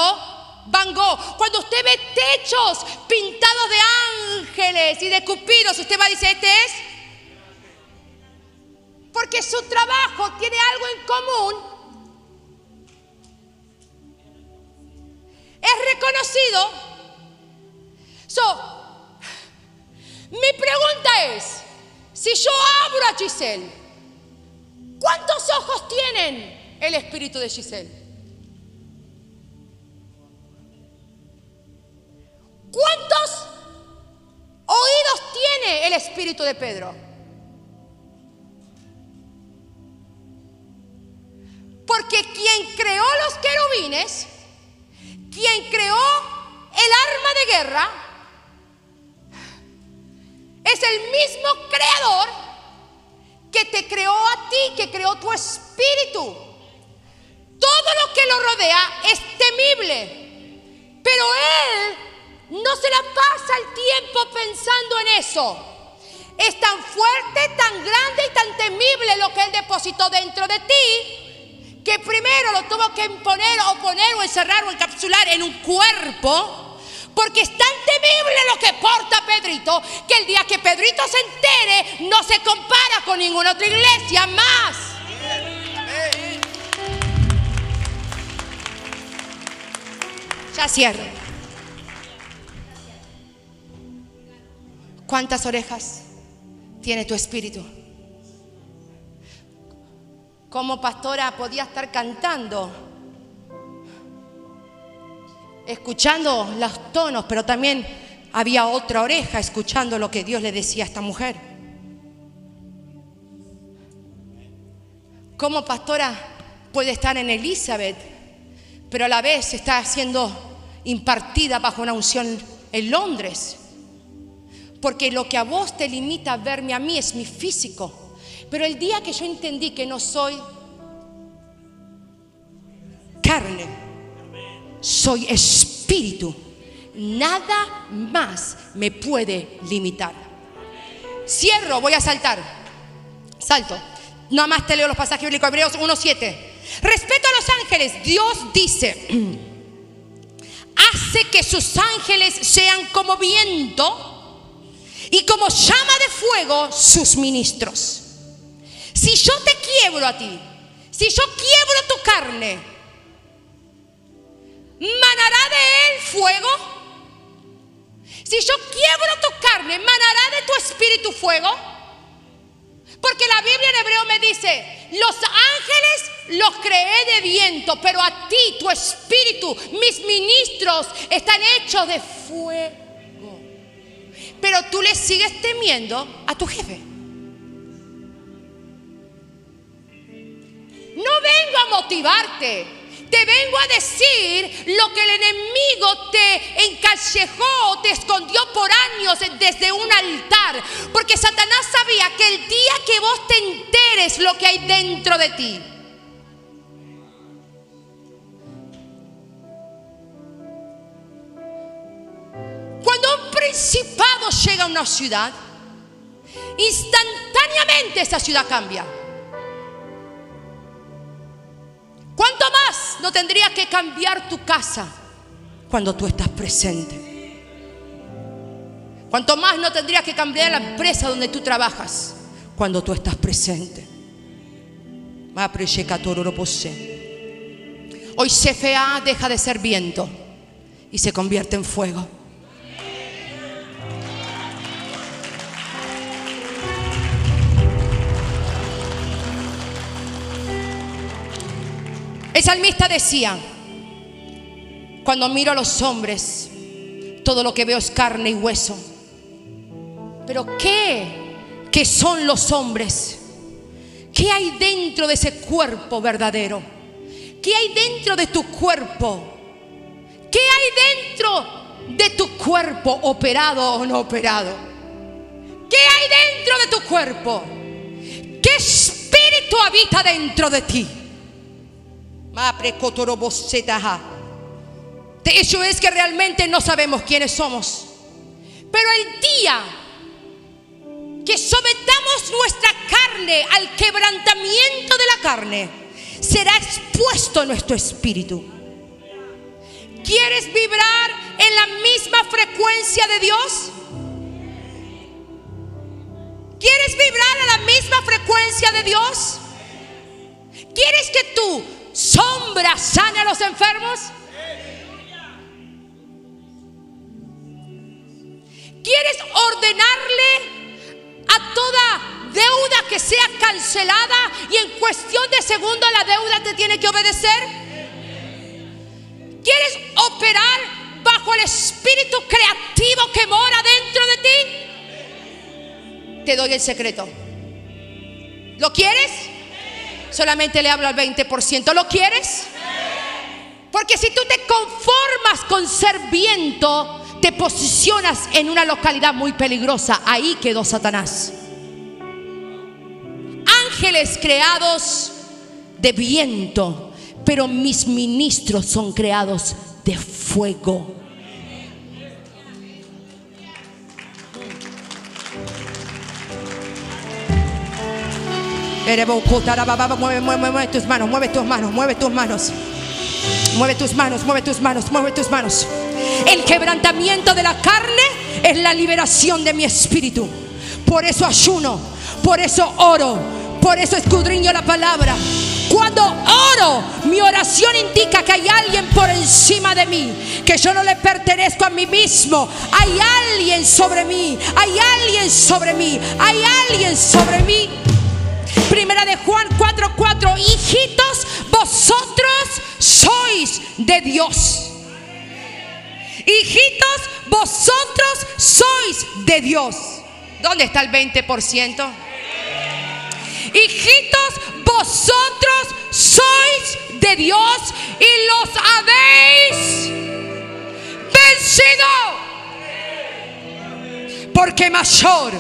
S1: Van Gogh. Cuando usted ve techos pintados de ángeles y de cupidos, usted va a decir, este es porque su trabajo tiene algo en común. Es reconocido. So, mi pregunta es, si yo abro a Giselle, ¿cuántos ojos tienen el espíritu de Giselle? ¿Cuántos oídos tiene el espíritu de Pedro? Porque quien creó los querubines, quien creó el arma de guerra, es el mismo creador que te creó a ti, que creó tu espíritu. Todo lo que lo rodea es temible, pero Él no se la pasa el tiempo pensando en eso. Es tan fuerte, tan grande y tan temible lo que Él depositó dentro de ti que primero lo tuvo que imponer o poner o encerrar o encapsular en un cuerpo, porque es tan temible lo que porta Pedrito, que el día que Pedrito se entere no se compara con ninguna otra iglesia más. Ya cierro. ¿Cuántas orejas tiene tu espíritu? como pastora podía estar cantando, escuchando los tonos, pero también había otra oreja escuchando lo que Dios le decía a esta mujer. Como pastora puede estar en Elizabeth, pero a la vez está siendo impartida bajo una unción en Londres. Porque lo que a vos te limita a verme a mí es mi físico. Pero el día que yo entendí que no soy carne, soy espíritu, nada más me puede limitar. Cierro, voy a saltar. Salto. Nada más te leo los pasajes bíblicos, Hebreos 1.7. Respeto a los ángeles, Dios dice, hace que sus ángeles sean como viento y como llama de fuego sus ministros. Si yo te quiebro a ti, si yo quiebro tu carne, ¿manará de él fuego? Si yo quiebro tu carne, ¿manará de tu espíritu fuego? Porque la Biblia en hebreo me dice, los ángeles los creé de viento, pero a ti, tu espíritu, mis ministros están hechos de fuego. Pero tú le sigues temiendo a tu jefe. No vengo a motivarte. Te vengo a decir lo que el enemigo te encallejó, te escondió por años desde un altar. Porque Satanás sabía que el día que vos te enteres lo que hay dentro de ti, Cuando un principado llega a una ciudad, instantáneamente esa ciudad cambia. ¿Cuánto más no tendría que cambiar tu casa cuando tú estás presente? ¿Cuánto más no tendría que cambiar la empresa donde tú trabajas cuando tú estás presente? Hoy CFA deja de ser viento y se convierte en fuego. El salmista decía, cuando miro a los hombres, todo lo que veo es carne y hueso. Pero ¿qué? ¿Qué son los hombres? ¿Qué hay dentro de ese cuerpo verdadero? ¿Qué hay dentro de tu cuerpo? ¿Qué hay dentro de tu cuerpo operado o no operado? ¿Qué hay dentro de tu cuerpo? ¿Qué espíritu habita dentro de ti. De hecho es que realmente no sabemos quiénes somos. Pero el día que sometamos nuestra carne al quebrantamiento de la carne, será expuesto nuestro espíritu. ¿Quieres vibrar en la misma frecuencia de Dios? ¿Quieres vibrar a la misma frecuencia de Dios? ¿Quieres que tu sombra sane a los enfermos? ¿Quieres ordenarle a toda deuda que sea cancelada y en cuestión de segundo la deuda te tiene que obedecer? ¿Quieres operar bajo el espíritu creativo que mora dentro de ti? Te doy el secreto. ¿Lo quieres? Solamente le hablo al 20%. ¿Lo quieres? Porque si tú te conformas con ser viento, te posicionas en una localidad muy peligrosa. Ahí quedó Satanás. Ángeles creados de viento, pero mis ministros son creados de fuego. Mueve, mueve, mueve tus manos, mueve tus manos, mueve tus manos. Mueve tus manos, mueve tus manos, mueve tus manos. El quebrantamiento de la carne es la liberación de mi espíritu. Por eso ayuno, por eso oro, por eso escudriño la palabra. Cuando oro, mi oración indica que hay alguien por encima de mí, que yo no le pertenezco a mí mismo. Hay alguien sobre mí, hay alguien sobre mí, hay alguien sobre mí. Primera de Juan 4:4, hijitos, vosotros sois de Dios. Hijitos, vosotros sois de Dios. ¿Dónde está el 20%? Hijitos, vosotros sois de Dios y los habéis vencido. Porque mayor.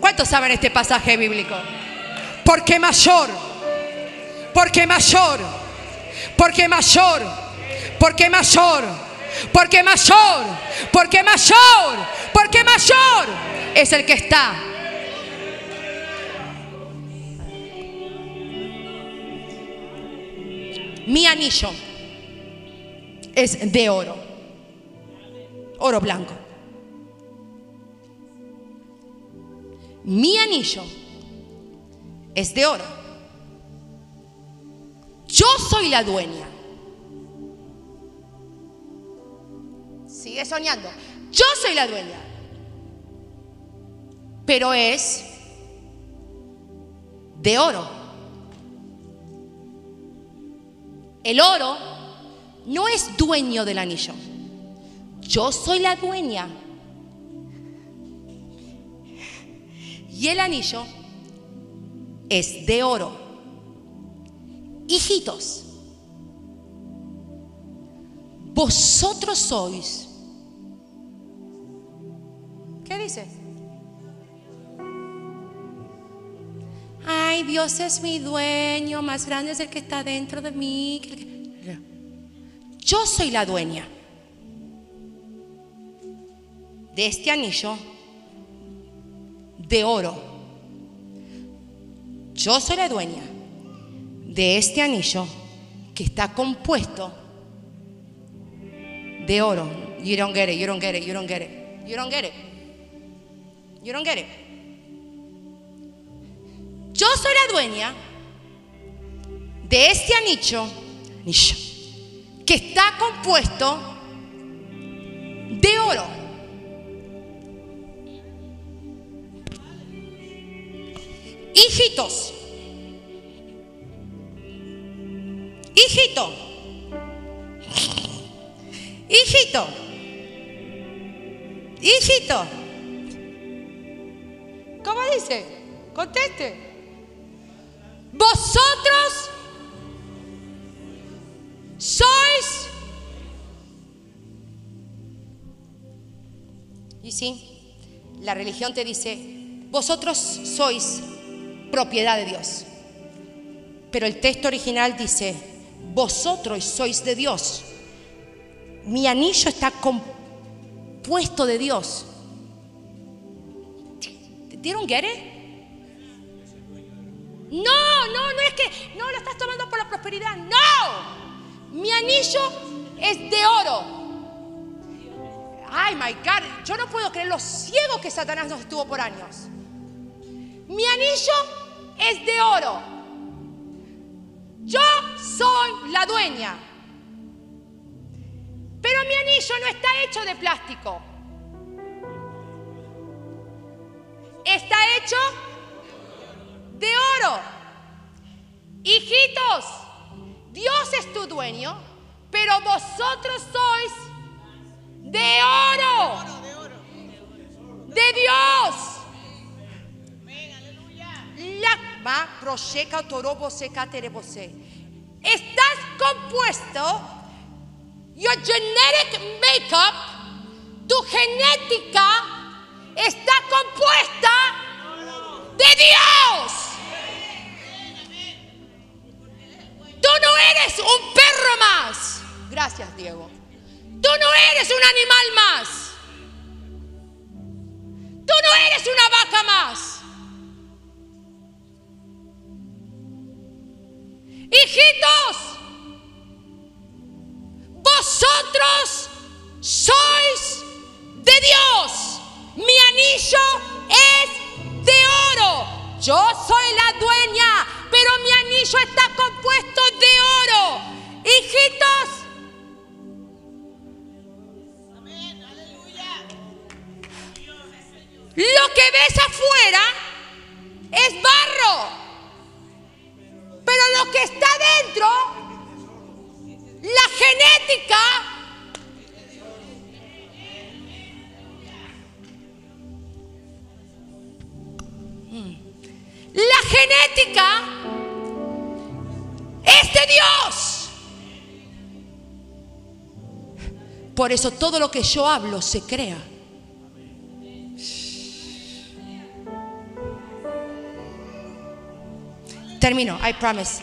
S1: ¿Cuántos saben este pasaje bíblico? Porque mayor. Porque mayor. Porque mayor. Porque mayor porque mayor, porque mayor, porque mayor es el que está. Mi anillo es de oro, oro blanco. Mi anillo es de oro. Yo soy la dueña. Sigue soñando. Yo soy la dueña. Pero es de oro. El oro no es dueño del anillo. Yo soy la dueña. Y el anillo es de oro. Hijitos, vosotros sois ¿Qué dice? Ay, Dios es mi dueño, más grande es el que está dentro de mí. Yo soy la dueña de este anillo de oro. Yo soy la dueña de este anillo que está compuesto de oro. You don't get it, you don't get it, you don't get it. You don't get it. You don't get it. Yo soy la dueña de este anillo, anillo que está compuesto de oro. Hijitos, hijito, hijito, hijito. ¿Cómo dice? Conteste. Vosotros sois. Y sí, la religión te dice, vosotros sois propiedad de Dios. Pero el texto original dice, vosotros sois de Dios. Mi anillo está compuesto de Dios. ¿Dieron? No, no, no es que no lo estás tomando por la prosperidad. No, mi anillo es de oro. Ay, my God, yo no puedo creer lo ciego que Satanás nos estuvo por años. Mi anillo es de oro. Yo soy la dueña. Pero mi anillo no está hecho de plástico. Está hecho de oro. Hijitos, Dios es tu dueño, pero vosotros sois de oro. De Dios. Estás compuesto, your genetic makeup, tu genética está compuesta de Dios. Tú no eres un perro más. Gracias, Diego. Tú no eres un animal más. Tú no eres una vaca más. Hijitos, vosotros sois de Dios. Mi anillo es de oro. Yo soy la dueña, pero mi anillo está compuesto de oro. Hijitos, Lo que ves afuera es barro. Pero lo que está dentro, la genética, la genética es de Dios. Por eso todo lo que yo hablo se crea. Termino, I promise.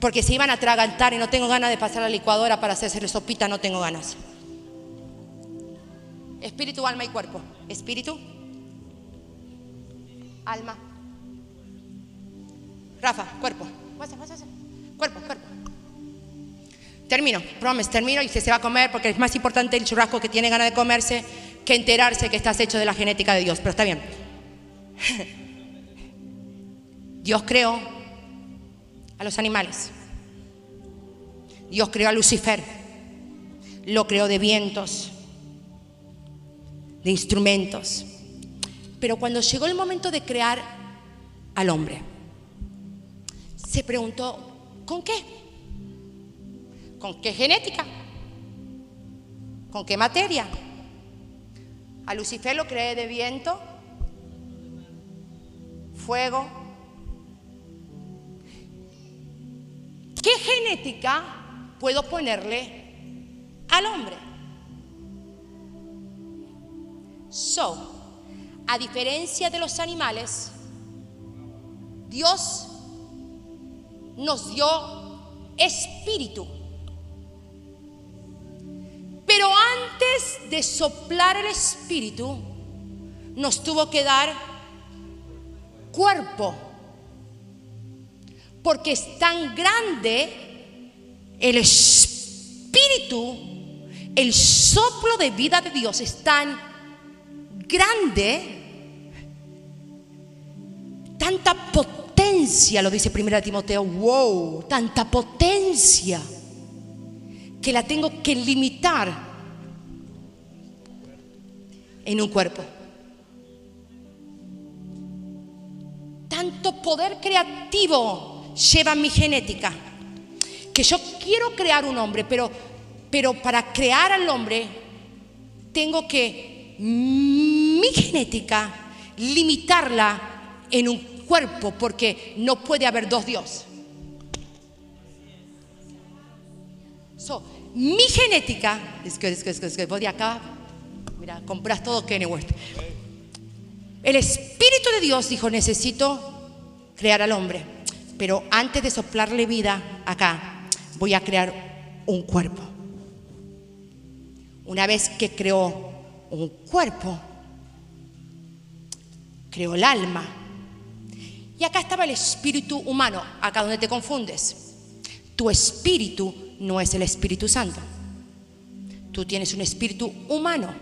S1: Porque se iban a atragantar y no tengo ganas de pasar a la licuadora para hacerse sopita, no tengo ganas. Espíritu, alma y cuerpo. Espíritu, alma. Rafa, cuerpo. Cuerpo, cuerpo. Termino, promise, termino y se, se va a comer porque es más importante el churrasco que tiene ganas de comerse que enterarse que estás hecho de la genética de Dios. Pero está bien. Dios creó a los animales. Dios creó a Lucifer, lo creó de vientos, de instrumentos. Pero cuando llegó el momento de crear al hombre, se preguntó, ¿con qué? ¿Con qué genética? ¿Con qué materia? A Lucifer lo creé de viento, fuego, ¿Qué genética puedo ponerle al hombre? So, a diferencia de los animales, Dios nos dio espíritu. Pero antes de soplar el espíritu, nos tuvo que dar cuerpo porque es tan grande el espíritu, el soplo de vida de Dios es tan grande, tanta potencia, lo dice 1 Timoteo, wow, tanta potencia, que la tengo que limitar en un cuerpo. Tanto poder creativo lleva mi genética. Que yo quiero crear un hombre, pero, pero para crear al hombre tengo que mi genética limitarla en un cuerpo porque no puede haber dos dios. So, mi genética, es que, es que, es que, voy acá, mira, compras todo West. El Espíritu de Dios dijo, necesito crear al hombre. Pero antes de soplarle vida acá, voy a crear un cuerpo. Una vez que creó un cuerpo, creó el alma. Y acá estaba el espíritu humano, acá donde te confundes. Tu espíritu no es el Espíritu Santo. Tú tienes un espíritu humano,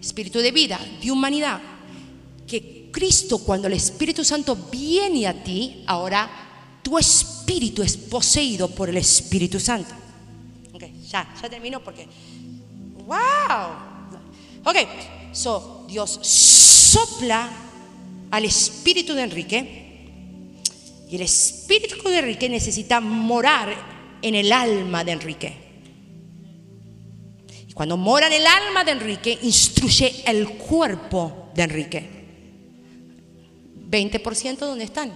S1: espíritu de vida, de humanidad, que Cristo, cuando el Espíritu Santo viene a ti, ahora tu espíritu es poseído por el Espíritu Santo. Ok, ya, ya termino porque. ¡Wow! Ok, so Dios sopla al espíritu de Enrique y el espíritu de Enrique necesita morar en el alma de Enrique. Y cuando mora en el alma de Enrique, instruye el cuerpo de Enrique. 20% ¿dónde están?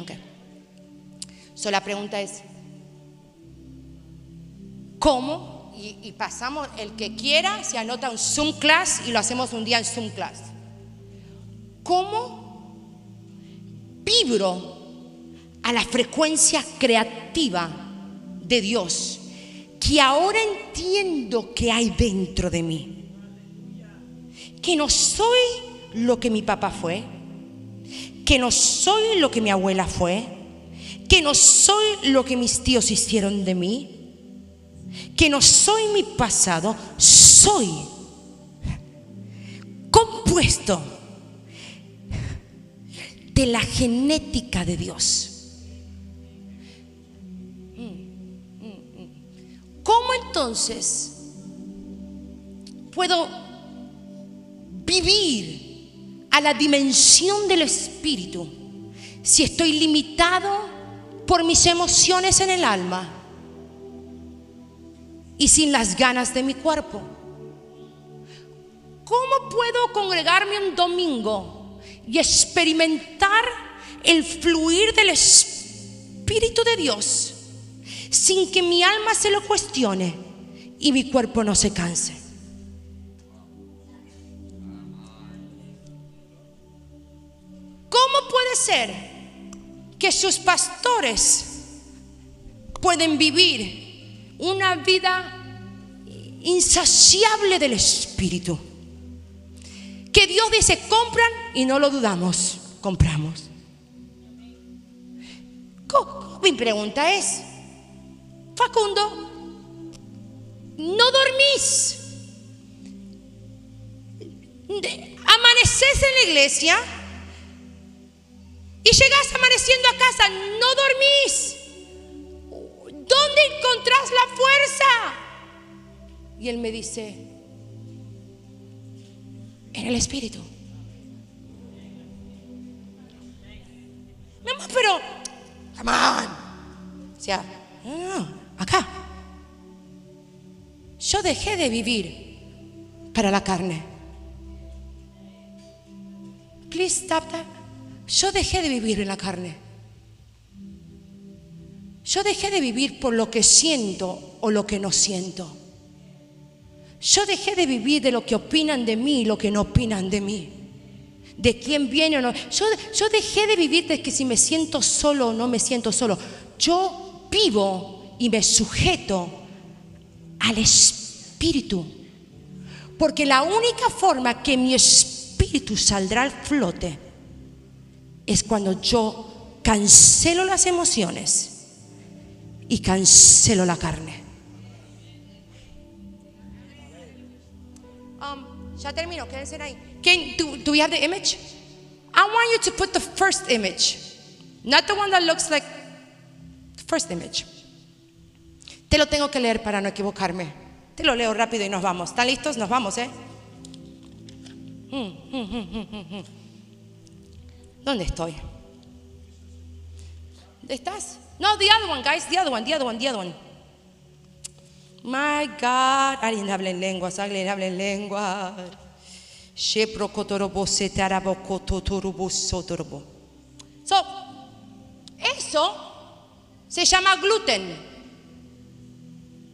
S1: Ok. So, la pregunta es, ¿cómo? Y, y, pasamos, el que quiera se anota un Zoom class y lo hacemos un día en Zoom class. ¿Cómo vibro a la frecuencia creativa de Dios que ahora entiendo que hay dentro de mí. Que no soy lo que mi papá fue, que no soy lo que mi abuela fue, que no soy lo que mis tíos hicieron de mí, que no soy mi pasado, soy compuesto de la genética de Dios. ¿Cómo entonces puedo vivir a la dimensión del espíritu si estoy limitado por mis emociones en el alma y sin las ganas de mi cuerpo? ¿Cómo puedo congregarme un domingo y experimentar el fluir del Espíritu de Dios sin que mi alma se lo cuestione y mi cuerpo no se canse. ¿Cómo puede ser que sus pastores pueden vivir una vida insaciable del Espíritu? Que Dios dice, compran y no lo dudamos, compramos. Mi pregunta es, Facundo, no dormís. Amaneces en la iglesia y llegas amaneciendo a casa, no dormís. ¿Dónde encontrás la fuerza? Y él me dice, en el Espíritu. Mi amor, pero, come on. O sea, acá. Yo dejé de vivir para la carne. Please stop that. Yo dejé de vivir en la carne. Yo dejé de vivir por lo que siento o lo que no siento. Yo dejé de vivir de lo que opinan de mí y lo que no opinan de mí. De quién viene o no. Yo, dejé de vivir de que si me siento solo o no me siento solo. Yo vivo y me sujeto al Espíritu. Porque la única forma que mi espíritu saldrá al flote es cuando yo cancelo las emociones y cancelo la carne. Um, ya termino, quédense ahí. Can, do, do we have the image? I want you to put the first image, not the one that looks like the first image. Te lo tengo que leer para no equivocarme. Te lo leo rápido y nos vamos. ¿Están listos? Nos vamos, ¿eh? ¿Dónde estoy? ¿Estás? No, the other one, guys. The other one, the other one, the other one. My God. Alguien habla en lenguas, alguien habla en lenguas. So, eso se llama gluten.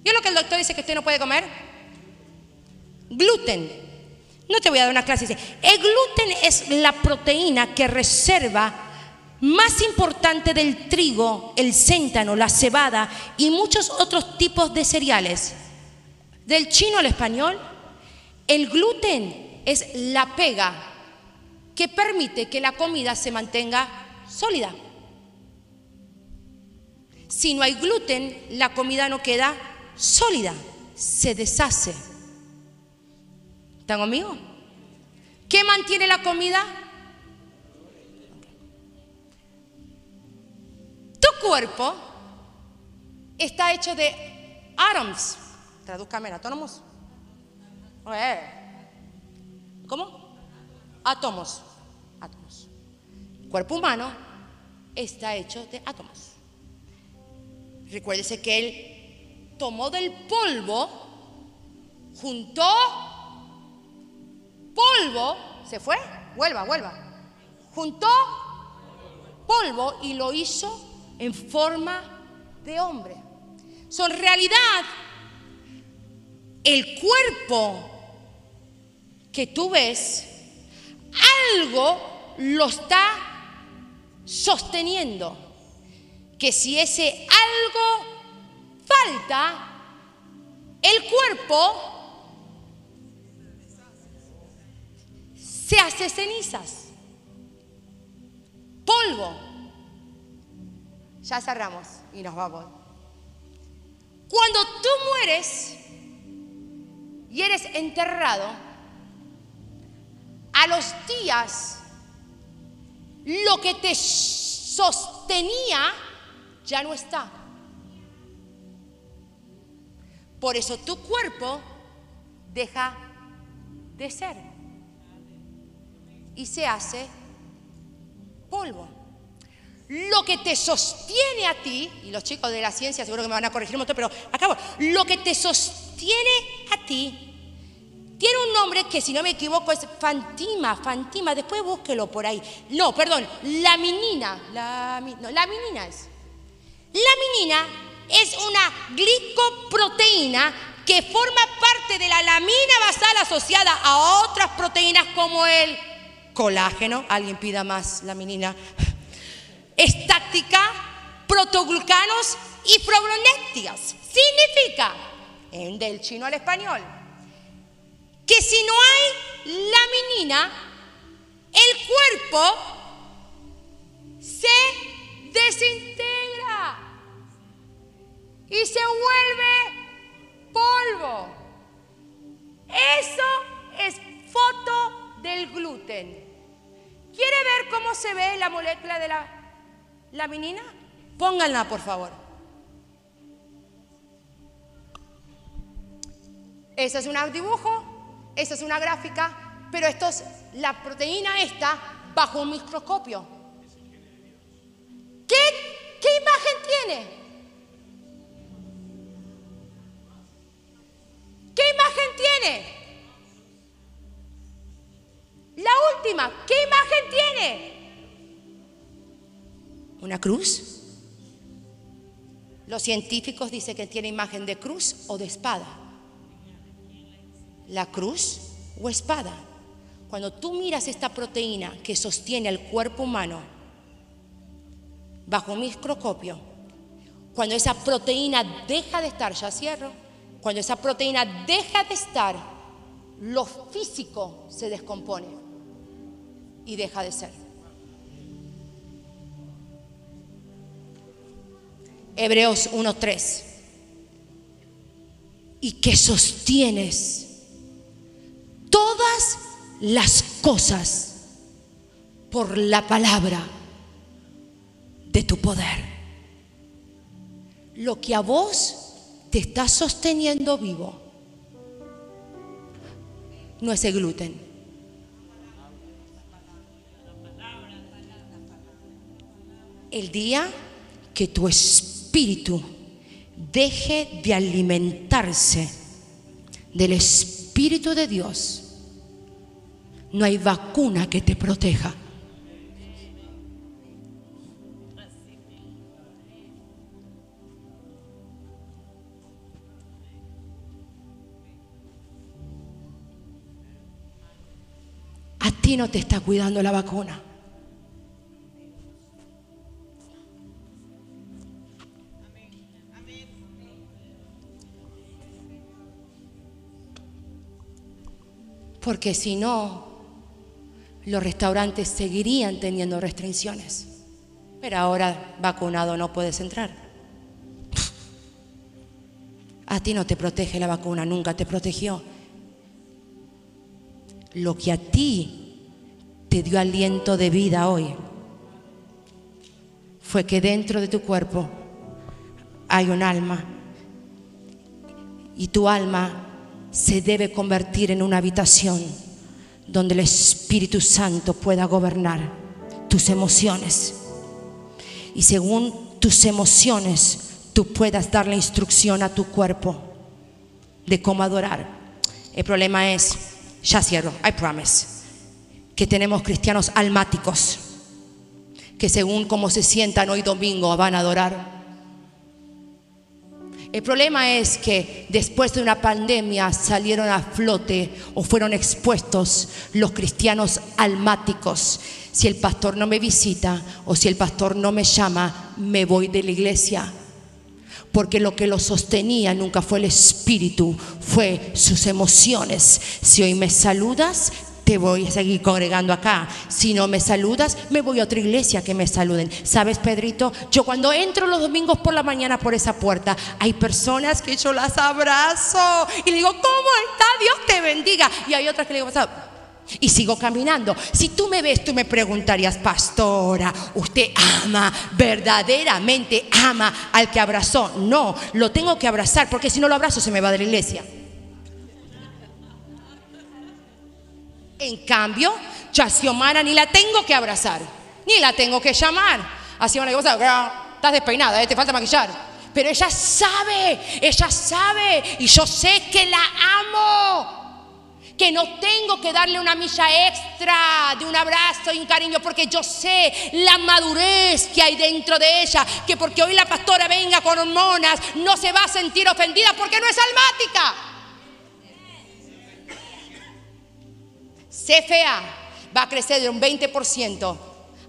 S1: ¿Y lo que el doctor dice que usted no puede comer? Gluten. No te voy a dar una clase. Dice, el gluten es la proteína que reserva más importante del trigo, el céntano, la cebada y muchos otros tipos de cereales. Del chino al español, el gluten es la pega que permite que la comida se mantenga sólida. Si no hay gluten, la comida no queda sólida, se deshace. ¿Están conmigo? ¿Qué mantiene la comida? Tu cuerpo está hecho de átomos. Tradúzcame, átomos. ¿Cómo? Átomos. Átomos. El cuerpo humano está hecho de átomos. Recuérdese que él tomó del polvo, juntó polvo, se fue, vuelva, vuelva. Juntó polvo y lo hizo en forma de hombre. Son realidad el cuerpo que tú ves, algo lo está sosteniendo. Que si ese algo falta, el cuerpo se hace cenizas, polvo. Ya cerramos y nos vamos. Cuando tú mueres y eres enterrado, a los días lo que te sostenía ya no está. Por eso tu cuerpo deja de ser y se hace polvo. Lo que te sostiene a ti, y los chicos de la ciencia seguro que me van a corregir un montón, pero acabo, lo que te sostiene a ti tiene un nombre que si no me equivoco es Fantima, Fantima, después búsquelo por ahí. No, perdón, laminina, la, no, laminina es. Laminina es una glicoproteína que forma parte de la lamina basal asociada a otras proteínas como el colágeno, alguien pida más laminina, estática, protoglucanos y fibronécticas. Significa, en del chino al español, que si no hay laminina, el cuerpo se desintegra y se vuelve polvo. Eso es foto del gluten. ¿Quiere ver cómo se ve la molécula de la laminina? Pónganla, por favor. Ese es un dibujo, esa es una gráfica, pero esto es la proteína esta bajo un microscopio. ¿Qué, qué imagen tiene? ¿Qué imagen tiene? La última, ¿qué imagen tiene? ¿Una cruz? Los científicos dicen que tiene imagen de cruz o de espada. La cruz o espada. Cuando tú miras esta proteína que sostiene el cuerpo humano bajo un microscopio, cuando esa proteína deja de estar, ya cierro, cuando esa proteína deja de estar, lo físico se descompone y deja de ser. Hebreos 1.3. Y que sostienes todas las cosas por la palabra de tu poder. Lo que a vos te está sosteniendo vivo no es el gluten. El día que tu espíritu deje de alimentarse del Espíritu de Dios, no hay vacuna que te proteja. A ti no te está cuidando la vacuna. Porque si no, los restaurantes seguirían teniendo restricciones. Pero ahora vacunado no puedes entrar. A ti no te protege la vacuna, nunca te protegió. Lo que a ti te dio aliento de vida hoy fue que dentro de tu cuerpo hay un alma y tu alma se debe convertir en una habitación donde el Espíritu Santo pueda gobernar tus emociones. Y según tus emociones, tú puedas dar la instrucción a tu cuerpo de cómo adorar. El problema es, ya cierro, I promise, que tenemos cristianos almáticos que según cómo se sientan hoy domingo van a adorar. El problema es que después de una pandemia salieron a flote o fueron expuestos los cristianos almáticos. Si el pastor no me visita o si el pastor no me llama, me voy de la iglesia. Porque lo que lo sostenía nunca fue el espíritu, fue sus emociones. Si hoy me saludas, voy a seguir congregando acá. Si no me saludas, me voy a otra iglesia que me saluden. ¿Sabes, Pedrito? Yo cuando entro los domingos por la mañana por esa puerta, hay personas que yo las abrazo y le digo, ¿cómo está? Dios te bendiga. Y hay otras que le digo, y sigo caminando. Si tú me ves, tú me preguntarías, pastora, ¿usted ama, verdaderamente ama al que abrazó? No, lo tengo que abrazar porque si no lo abrazo se me va de la iglesia. En cambio, yo a Xiomara ni la tengo que abrazar, ni la tengo que llamar. A Xiomara digo, estás despeinada, ¿eh? te falta maquillar. Pero ella sabe, ella sabe, y yo sé que la amo que no tengo que darle una milla extra de un abrazo y un cariño, porque yo sé la madurez que hay dentro de ella, que porque hoy la pastora venga con hormonas, no se va a sentir ofendida porque no es almática. CFA va a crecer de un 20%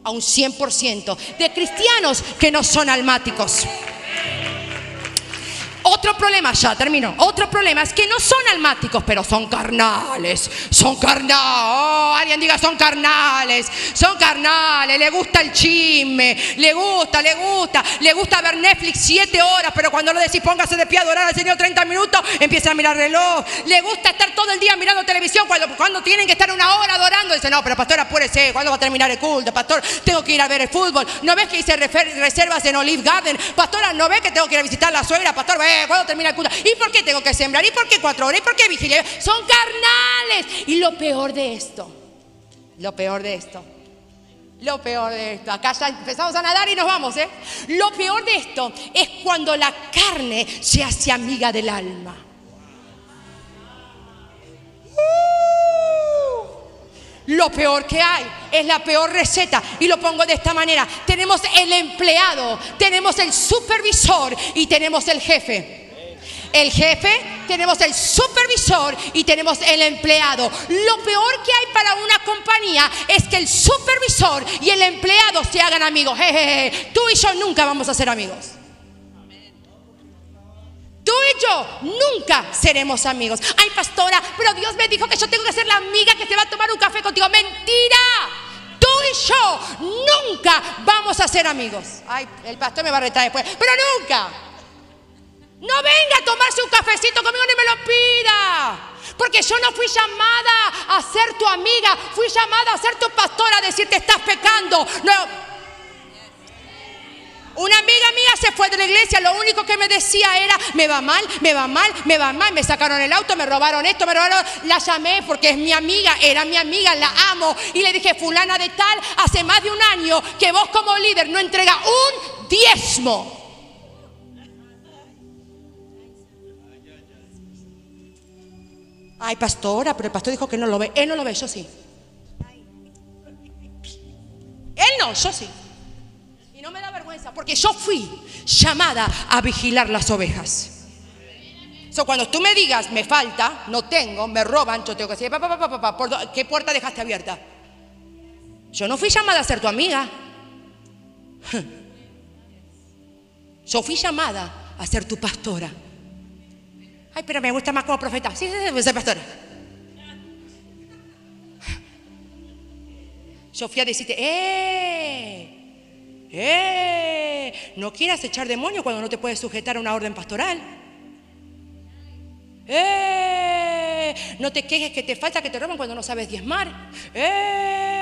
S1: a un 100% de cristianos que no son almáticos. Otro problema, ya termino. Otro problema es que no son almáticos, pero son carnales. Son carnales. Oh, alguien diga, son carnales. Son carnales. Le gusta el chisme. Le gusta, le gusta. Le gusta ver Netflix siete horas, pero cuando lo decís póngase de pie a adorar al Señor 30 minutos, empieza a mirar reloj. Le gusta estar todo el día mirando televisión cuando, cuando tienen que estar una hora adorando. Dice, no, pero pastor, apúrese. ¿Cuándo va a terminar el culto? Pastor, tengo que ir a ver el fútbol. ¿No ves que hice reservas en Olive Garden? Pastora, ¿no ves que tengo que ir a visitar a la suegra? Pastor, ve ¿cuándo termina el culto? ¿Y por qué tengo que sembrar? ¿Y por qué cuatro horas? ¿Y por qué vigilia? Son carnales. Y lo peor de esto, lo peor de esto, lo peor de esto, acá ya empezamos a nadar y nos vamos, ¿eh? Lo peor de esto es cuando la carne se hace amiga del alma. Lo peor que hay es la peor receta. Y lo pongo de esta manera. Tenemos el empleado, tenemos el supervisor y tenemos el jefe el jefe, tenemos el supervisor y tenemos el empleado. Lo peor que hay para una compañía es que el supervisor y el empleado se hagan amigos. Jejeje. Tú y yo nunca vamos a ser amigos. Tú y yo nunca seremos amigos. Ay, pastora, pero Dios me dijo que yo tengo que ser la amiga que se va a tomar un café contigo. Mentira. Tú y yo nunca vamos a ser amigos. Ay, el pastor me va a retar después, pero nunca. No venga a tomarse un cafecito conmigo ni me lo pida. Porque yo no fui llamada a ser tu amiga, fui llamada a ser tu pastora, a decirte estás pecando. No. Una amiga mía se fue de la iglesia, lo único que me decía era, me va mal, me va mal, me va mal, me sacaron el auto, me robaron esto, me robaron, la llamé porque es mi amiga, era mi amiga, la amo. Y le dije, fulana de tal, hace más de un año que vos como líder no entrega un diezmo. Ay, pastora, pero el pastor dijo que no lo ve. Él no lo ve, yo sí. Él no, yo sí. No me da vergüenza porque yo fui llamada a vigilar las ovejas. So, cuando tú me digas, me falta, no tengo, me roban, yo tengo que decir, papá, papá, papá, ¿qué puerta dejaste abierta? Yo no fui llamada a ser tu amiga. Yo fui llamada a ser tu pastora. Ay, pero me gusta más como profeta. Sí, sí, sí, pastor. Yo fui ¡eh! ¡Eh! No quieras echar demonio cuando no te puedes sujetar a una orden pastoral. ¡Eh! No te quejes que te falta que te roban cuando no sabes diezmar. ¡Eh!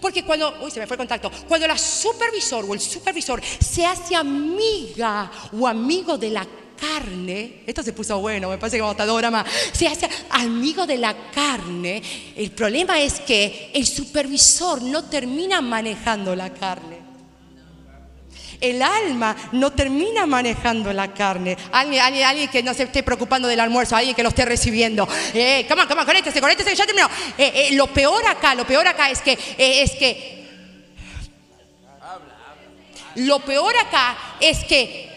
S1: Porque cuando, uy, se me fue el contacto, cuando la supervisor o el supervisor se hace amiga o amigo de la carne, esto se puso bueno, me parece que vamos a estar más, se hace amigo de la carne, el problema es que el supervisor no termina manejando la carne. El alma no termina manejando la carne. Alguien, alguien, que no se esté preocupando del almuerzo, alguien que lo esté recibiendo. Eh, come on, come on, conéctese, conéctese, ya terminó. Eh, eh, lo peor acá, lo peor acá es que, eh, es que, lo peor acá es que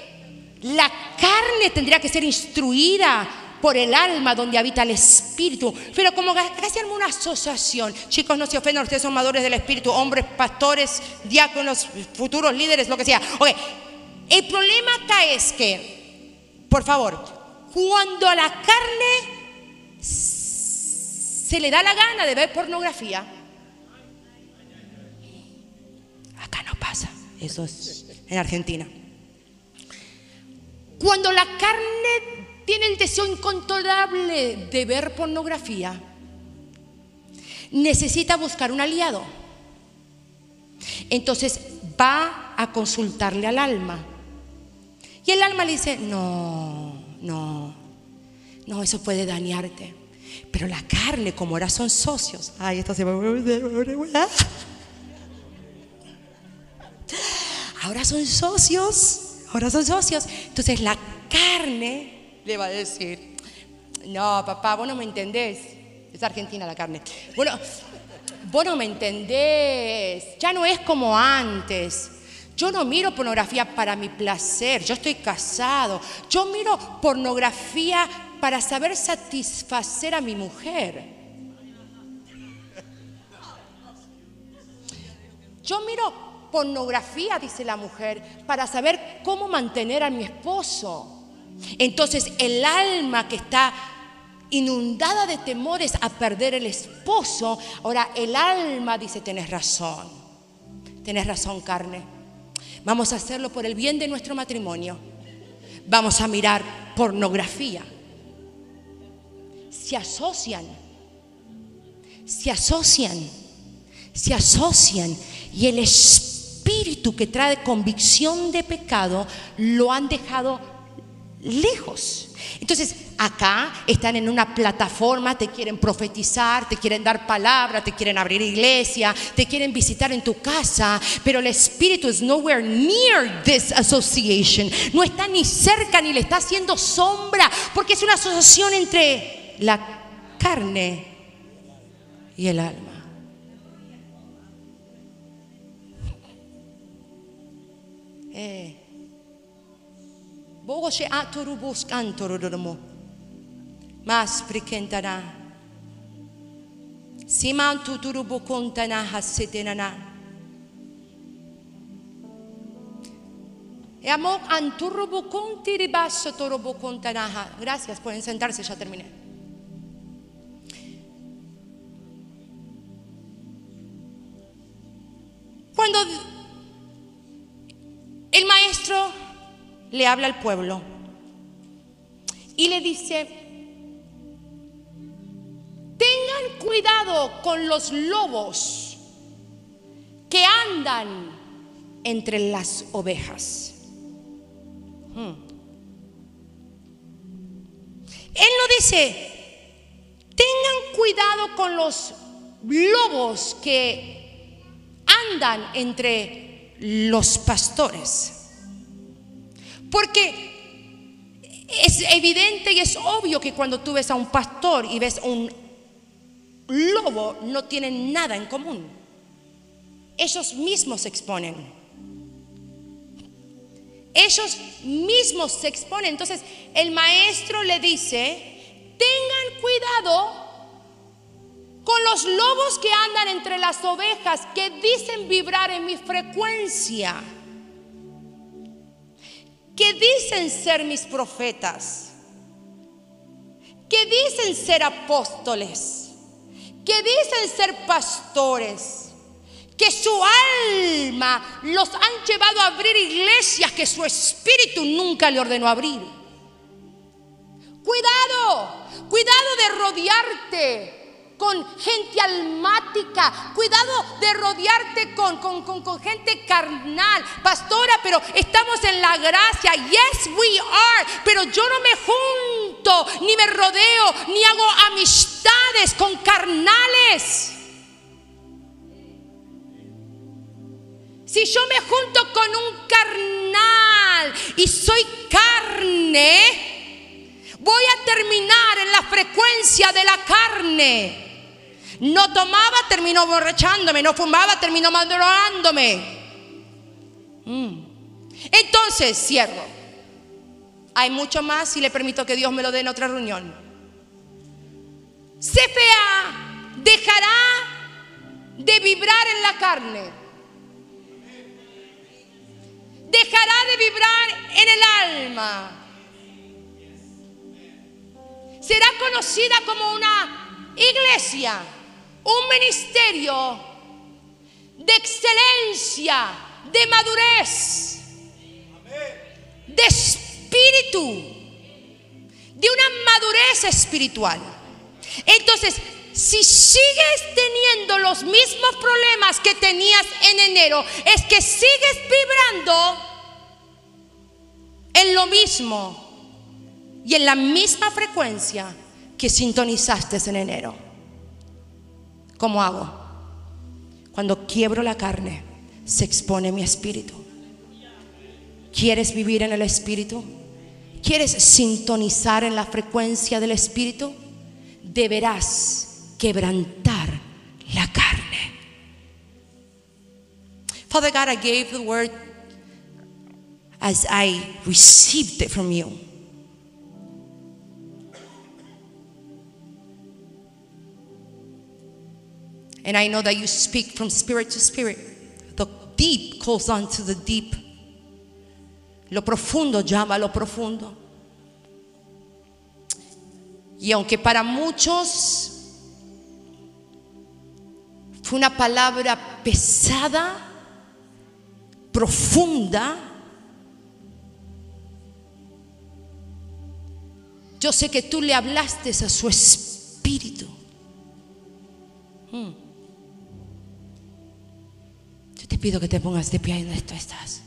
S1: la carne tendría que ser instruida por el alma donde habita el espíritu. Pero como casi una asociación, chicos, no se ofendan, ustedes son madores del espíritu, hombres, pastores, diáconos, futuros líderes, lo que sea. Ok, el problema acá es que, por favor, cuando a la carne se le da la gana de ver pornografía, acá no pasa, eso es en Argentina. Cuando la carne tiene el deseo incontrolable de ver pornografía, necesita buscar un aliado. Entonces va a consultarle al alma. Y el alma le dice, no, no, no, eso puede dañarte. Pero la carne, como ahora son socios, ay, esto se va Ahora son socios ahora son socios. Entonces la carne le va a decir, no, papá, vos no me entendés. Es argentina la carne. Bueno, vos no me entendés. Ya no es como antes. Yo no miro pornografía para mi placer. Yo estoy casado. Yo miro pornografía para saber satisfacer a mi mujer. Yo miro pornografía, dice la mujer, para saber cómo mantener a mi esposo. Entonces el alma que está inundada de temores a perder el esposo, ahora el alma dice, tenés razón, tenés razón carne, vamos a hacerlo por el bien de nuestro matrimonio, vamos a mirar pornografía. Se asocian, se asocian, se asocian y el espíritu que trae convicción de pecado lo han dejado lejos. Entonces, acá están en una plataforma, te quieren profetizar, te quieren dar palabra, te quieren abrir iglesia, te quieren visitar en tu casa, pero el espíritu es nowhere near this association. No está ni cerca ni le está haciendo sombra, porque es una asociación entre la carne y el alma. Eh. Bogo she aturu buskantoro domo. Mas prikentana. Siman tuturu bukontana hasetenana. E amok anturu bukonti ribasso toro bukontanaha. Gracias, pueden sentarse, ya terminé. Cuando el maestro le habla al pueblo y le dice, tengan cuidado con los lobos que andan entre las ovejas. Hmm. Él no dice, tengan cuidado con los lobos que andan entre los pastores. Porque es evidente y es obvio que cuando tú ves a un pastor y ves a un lobo, no tienen nada en común. Ellos mismos se exponen. Ellos mismos se exponen. Entonces el maestro le dice, tengan cuidado con los lobos que andan entre las ovejas, que dicen vibrar en mi frecuencia, que dicen ser mis profetas, que dicen ser apóstoles, que dicen ser pastores, que su alma los han llevado a abrir iglesias que su espíritu nunca le ordenó abrir. Cuidado, cuidado de rodearte con gente almática. Cuidado de rodearte con, con, con, gente carnal. Pastora, pero estamos en la gracia. Yes, we are. Pero yo no me junto, ni me rodeo, ni hago amistades con carnales. Si yo me junto con un carnal y soy carne, voy a terminar en la frecuencia de la carne. No tomaba, terminó borrachándome. No fumaba, terminó madurándome. Mm. Entonces, cierro. Hay mucho más y le permito que Dios me lo dé en otra reunión. CFA dejará de vibrar en la carne. Dejará de vibrar en el alma. Será conocida como una iglesia un ministerio de excelencia, de madurez, de espíritu, de una madurez espiritual. Entonces, si sigues teniendo los mismos problemas que tenías en enero, es que sigues vibrando en lo mismo y en la misma frecuencia que sintonizaste en enero. ¿Cómo hago? Cuando quiebro la carne, se expone mi espíritu. ¿Quieres vivir en el espíritu? ¿Quieres sintonizar en la frecuencia del espíritu? Deberás quebrantar la carne. Father God, I gave the word as I received it from you. And I know that you speak from spirit to spirit. The deep calls on to the deep. Lo profundo llama a lo profundo. Y aunque para muchos fue una palabra pesada, profunda, yo sé que tú le hablaste a su espíritu. Hmm. Te pido que te pongas de pie donde tú estás.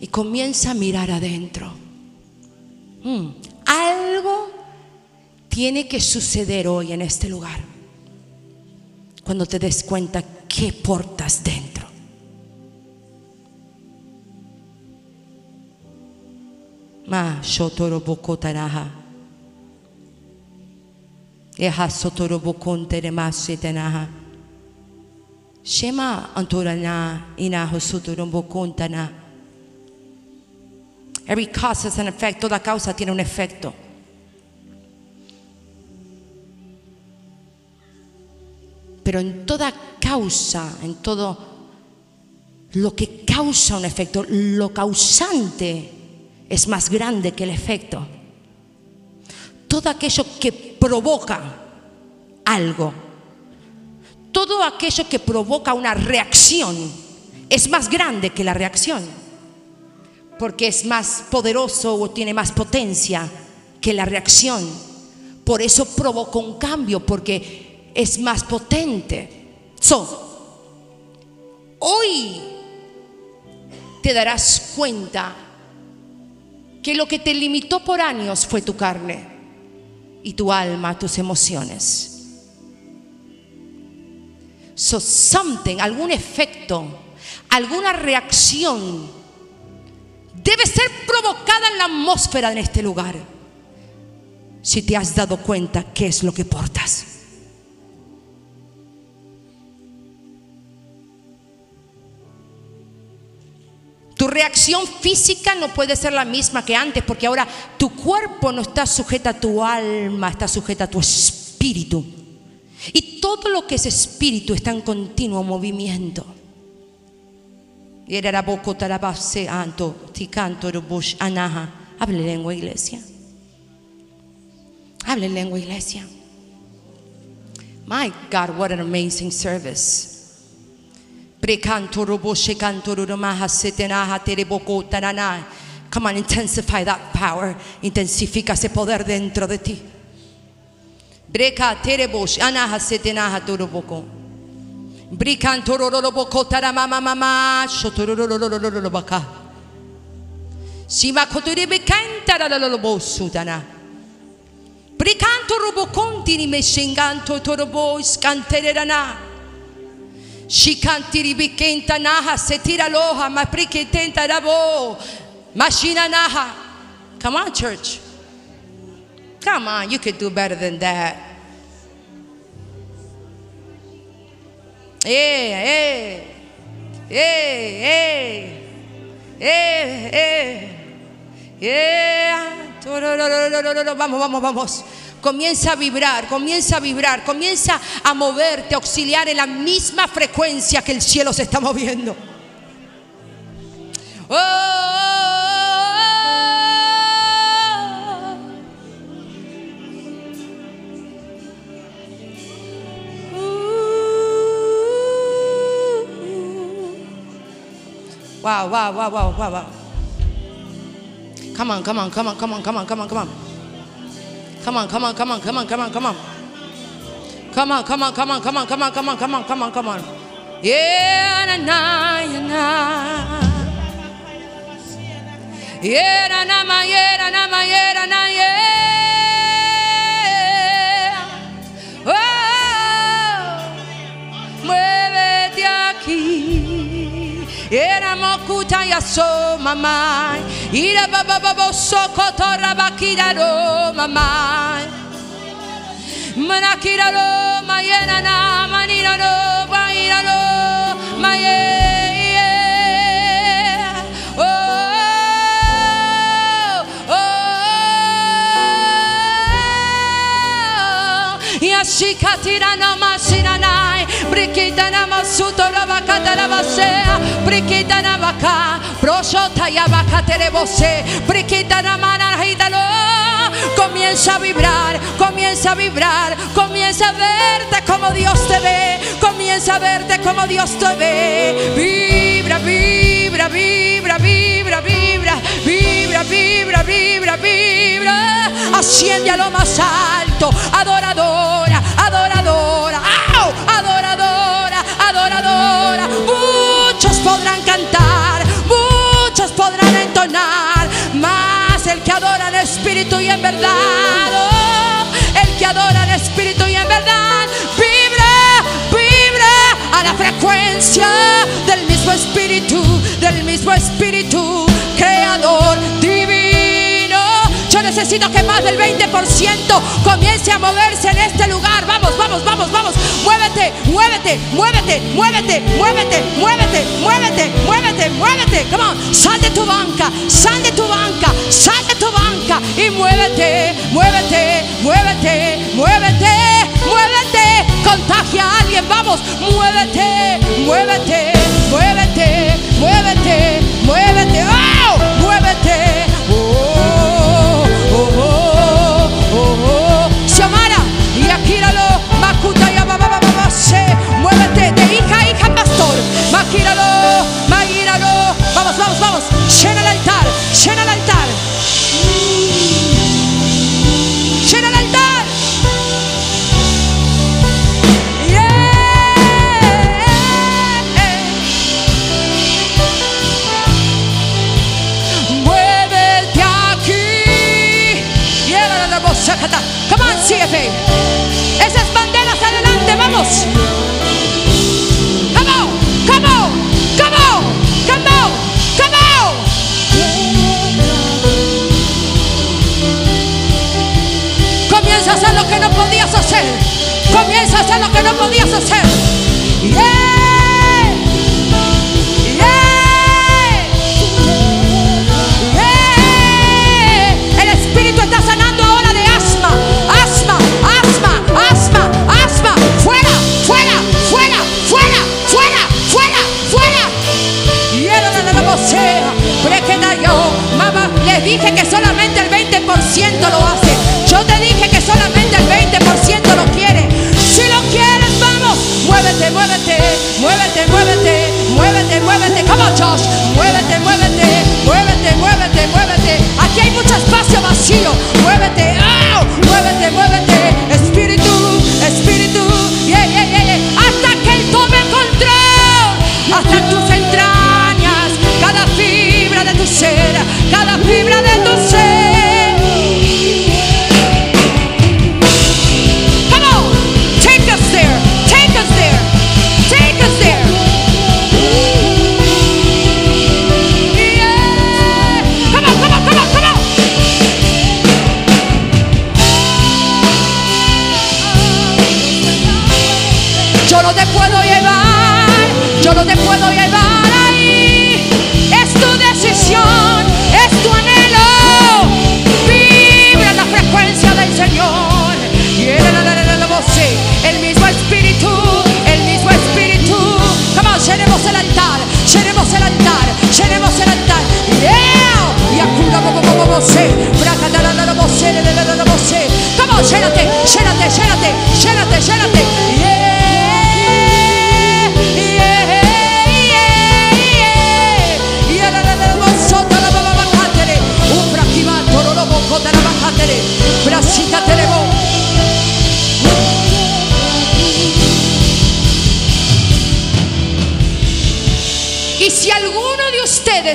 S1: Y comienza a mirar adentro. Mm, algo tiene que suceder hoy en este lugar. Cuando te des cuenta qué portas dentro. Ma shotoro. Masitenaha. Shema antorana inaho sotorobokontana. Every cause has an effect. Toda causa tiene un efecto. Pero en toda causa, en todo lo que causa un efecto, lo causante es más grande que el efecto todo aquello que provoca algo, todo aquello que provoca una reacción es más grande que la reacción, porque es más poderoso o tiene más potencia que la reacción. Por eso provoca un cambio, porque es más potente. So, hoy te darás cuenta que lo que te limitó por años fue tu carne y tu alma, tus emociones. So something, algún efecto, alguna reacción debe ser provocada en la atmósfera en este lugar. Si te has dado cuenta qué es lo que portas. Tu reacción física no puede ser la misma que antes, porque ahora tu cuerpo no está sujeta a tu alma, está sujeta a tu espíritu. Y todo lo que es espíritu está en continuo movimiento. Hable lengua, iglesia. Hable lengua, iglesia. My God, what an amazing service. Prekanto robo shekanto rumaha setenaha tereboko tanana. Come on, intensify that power. Intensifica ese poder dentro de ti. Breka terebosh anaha setenaha turuboko. Brikanto roroboko taramama mama shotorororororobaka. Sima kotorebe kantara lolobosutana. Brikanto robokontini meshenganto turubo scanterana. Shikantiri bikenta naha setira loha ma priketenta rabo. Mashina naha. Come on, church. Come on, you could do better than that. Hey, hey, hey, hey, hey, hey. Yeah. Vamos, vamos, vamos. Comienza a vibrar, comienza a vibrar, comienza a moverte, a auxiliar en la misma frecuencia que el cielo se está moviendo. Oh. Wow, wow, wow, wow, wow, wow. Come on, come on, come on, come on, come on, come on, come on. Come on, come on, come on, come on, come on, come on. Come on, come on, come on, come on, come on, come on, come on, come on, come on. Yeah, na na, yeah, na. Yeah, na na, yeah, na na, yeah, na na, yeah. Mokuta ya so mamá. Ira baba baba sokotora bakira ro mamá. Manakira ro mayena na manira ro baira ro maye. Oh, oh, oh. Yashikatira no Comienza a vibrar, comienza a vibrar, comienza a verte como Dios te ve, comienza a verte como Dios te ve. Vibra, vibra, vibra, vibra, vibra, vibra, vibra, vibra, vibra. Asciende a lo más alto, adoradora, adoradora. Muchos podrán cantar, muchos podrán entonar, más el que adora en espíritu y en verdad, oh, el que adora en espíritu y en verdad, vibra, vibra a la frecuencia del mismo espíritu, del mismo espíritu necesito que más del 20% comience a moverse en este lugar. Vamos, vamos, vamos, vamos. Muévete, muévete, muévete, muévete, muévete, muévete, muévete, muévete, muévete. Come on, sal de tu banca, sal de tu banca, sal de tu banca y muévete, muévete, muévete, muévete, muévete. Contagia a alguien, vamos, muévete, muévete, muévete, muévete, muévete, ¡Oh! Gíralo. Hacer lo que no podías hacer. Yeah. Yeah. Yeah. El Espíritu está sanando ahora de asma, asma, asma, asma, asma. Fuera, fuera, fuera, fuera, fuera, fuera, fuera. Y era la vocea, prequena yo, mamá, les dije que solamente el 20% lo hace. cuchillo, muévete.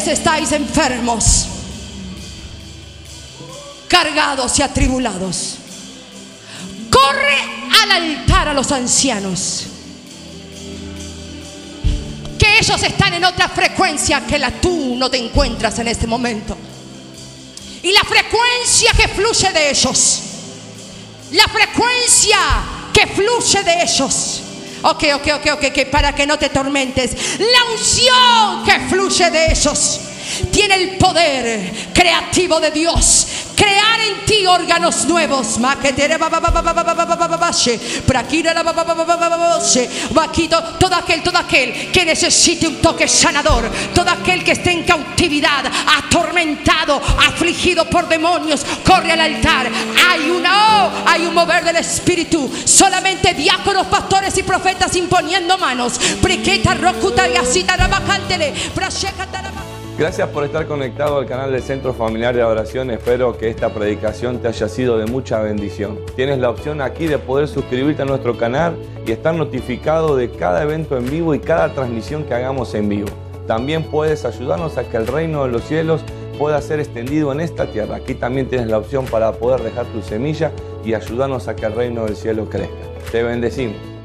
S1: Estáis enfermos, cargados y atribulados, corre al altar a los ancianos. Que ellos están en otra frecuencia que la tú no te encuentras en este momento. Y la frecuencia que fluye de ellos. La frecuencia que fluye de ellos. Ok, ok, ok, ok, ok, para que no te tormentes. La unción que fluye de ellos tiene el poder creativo de Dios crear en ti órganos nuevos. Todo aquel, todo aquel que necesite un toque sanador, todo aquel que esté en cautividad, atormentado, afligido por demonios, corre al altar. Hay una oh, hay un mover del espíritu. Solamente diáconos, pastores y profetas imponiendo manos. Prequeta, rocuta y así, tarabacántele,
S2: Gracias por estar conectado al canal del Centro Familiar de Oración. Espero que esta predicación te haya sido de mucha bendición. Tienes la opción aquí de poder suscribirte a nuestro canal y estar notificado de cada evento en vivo y cada transmisión que hagamos en vivo. También puedes ayudarnos a que el reino de los cielos pueda ser extendido en esta tierra. Aquí también tienes la opción para poder dejar tu semilla y ayudarnos a que el reino del cielo crezca. Te bendecimos.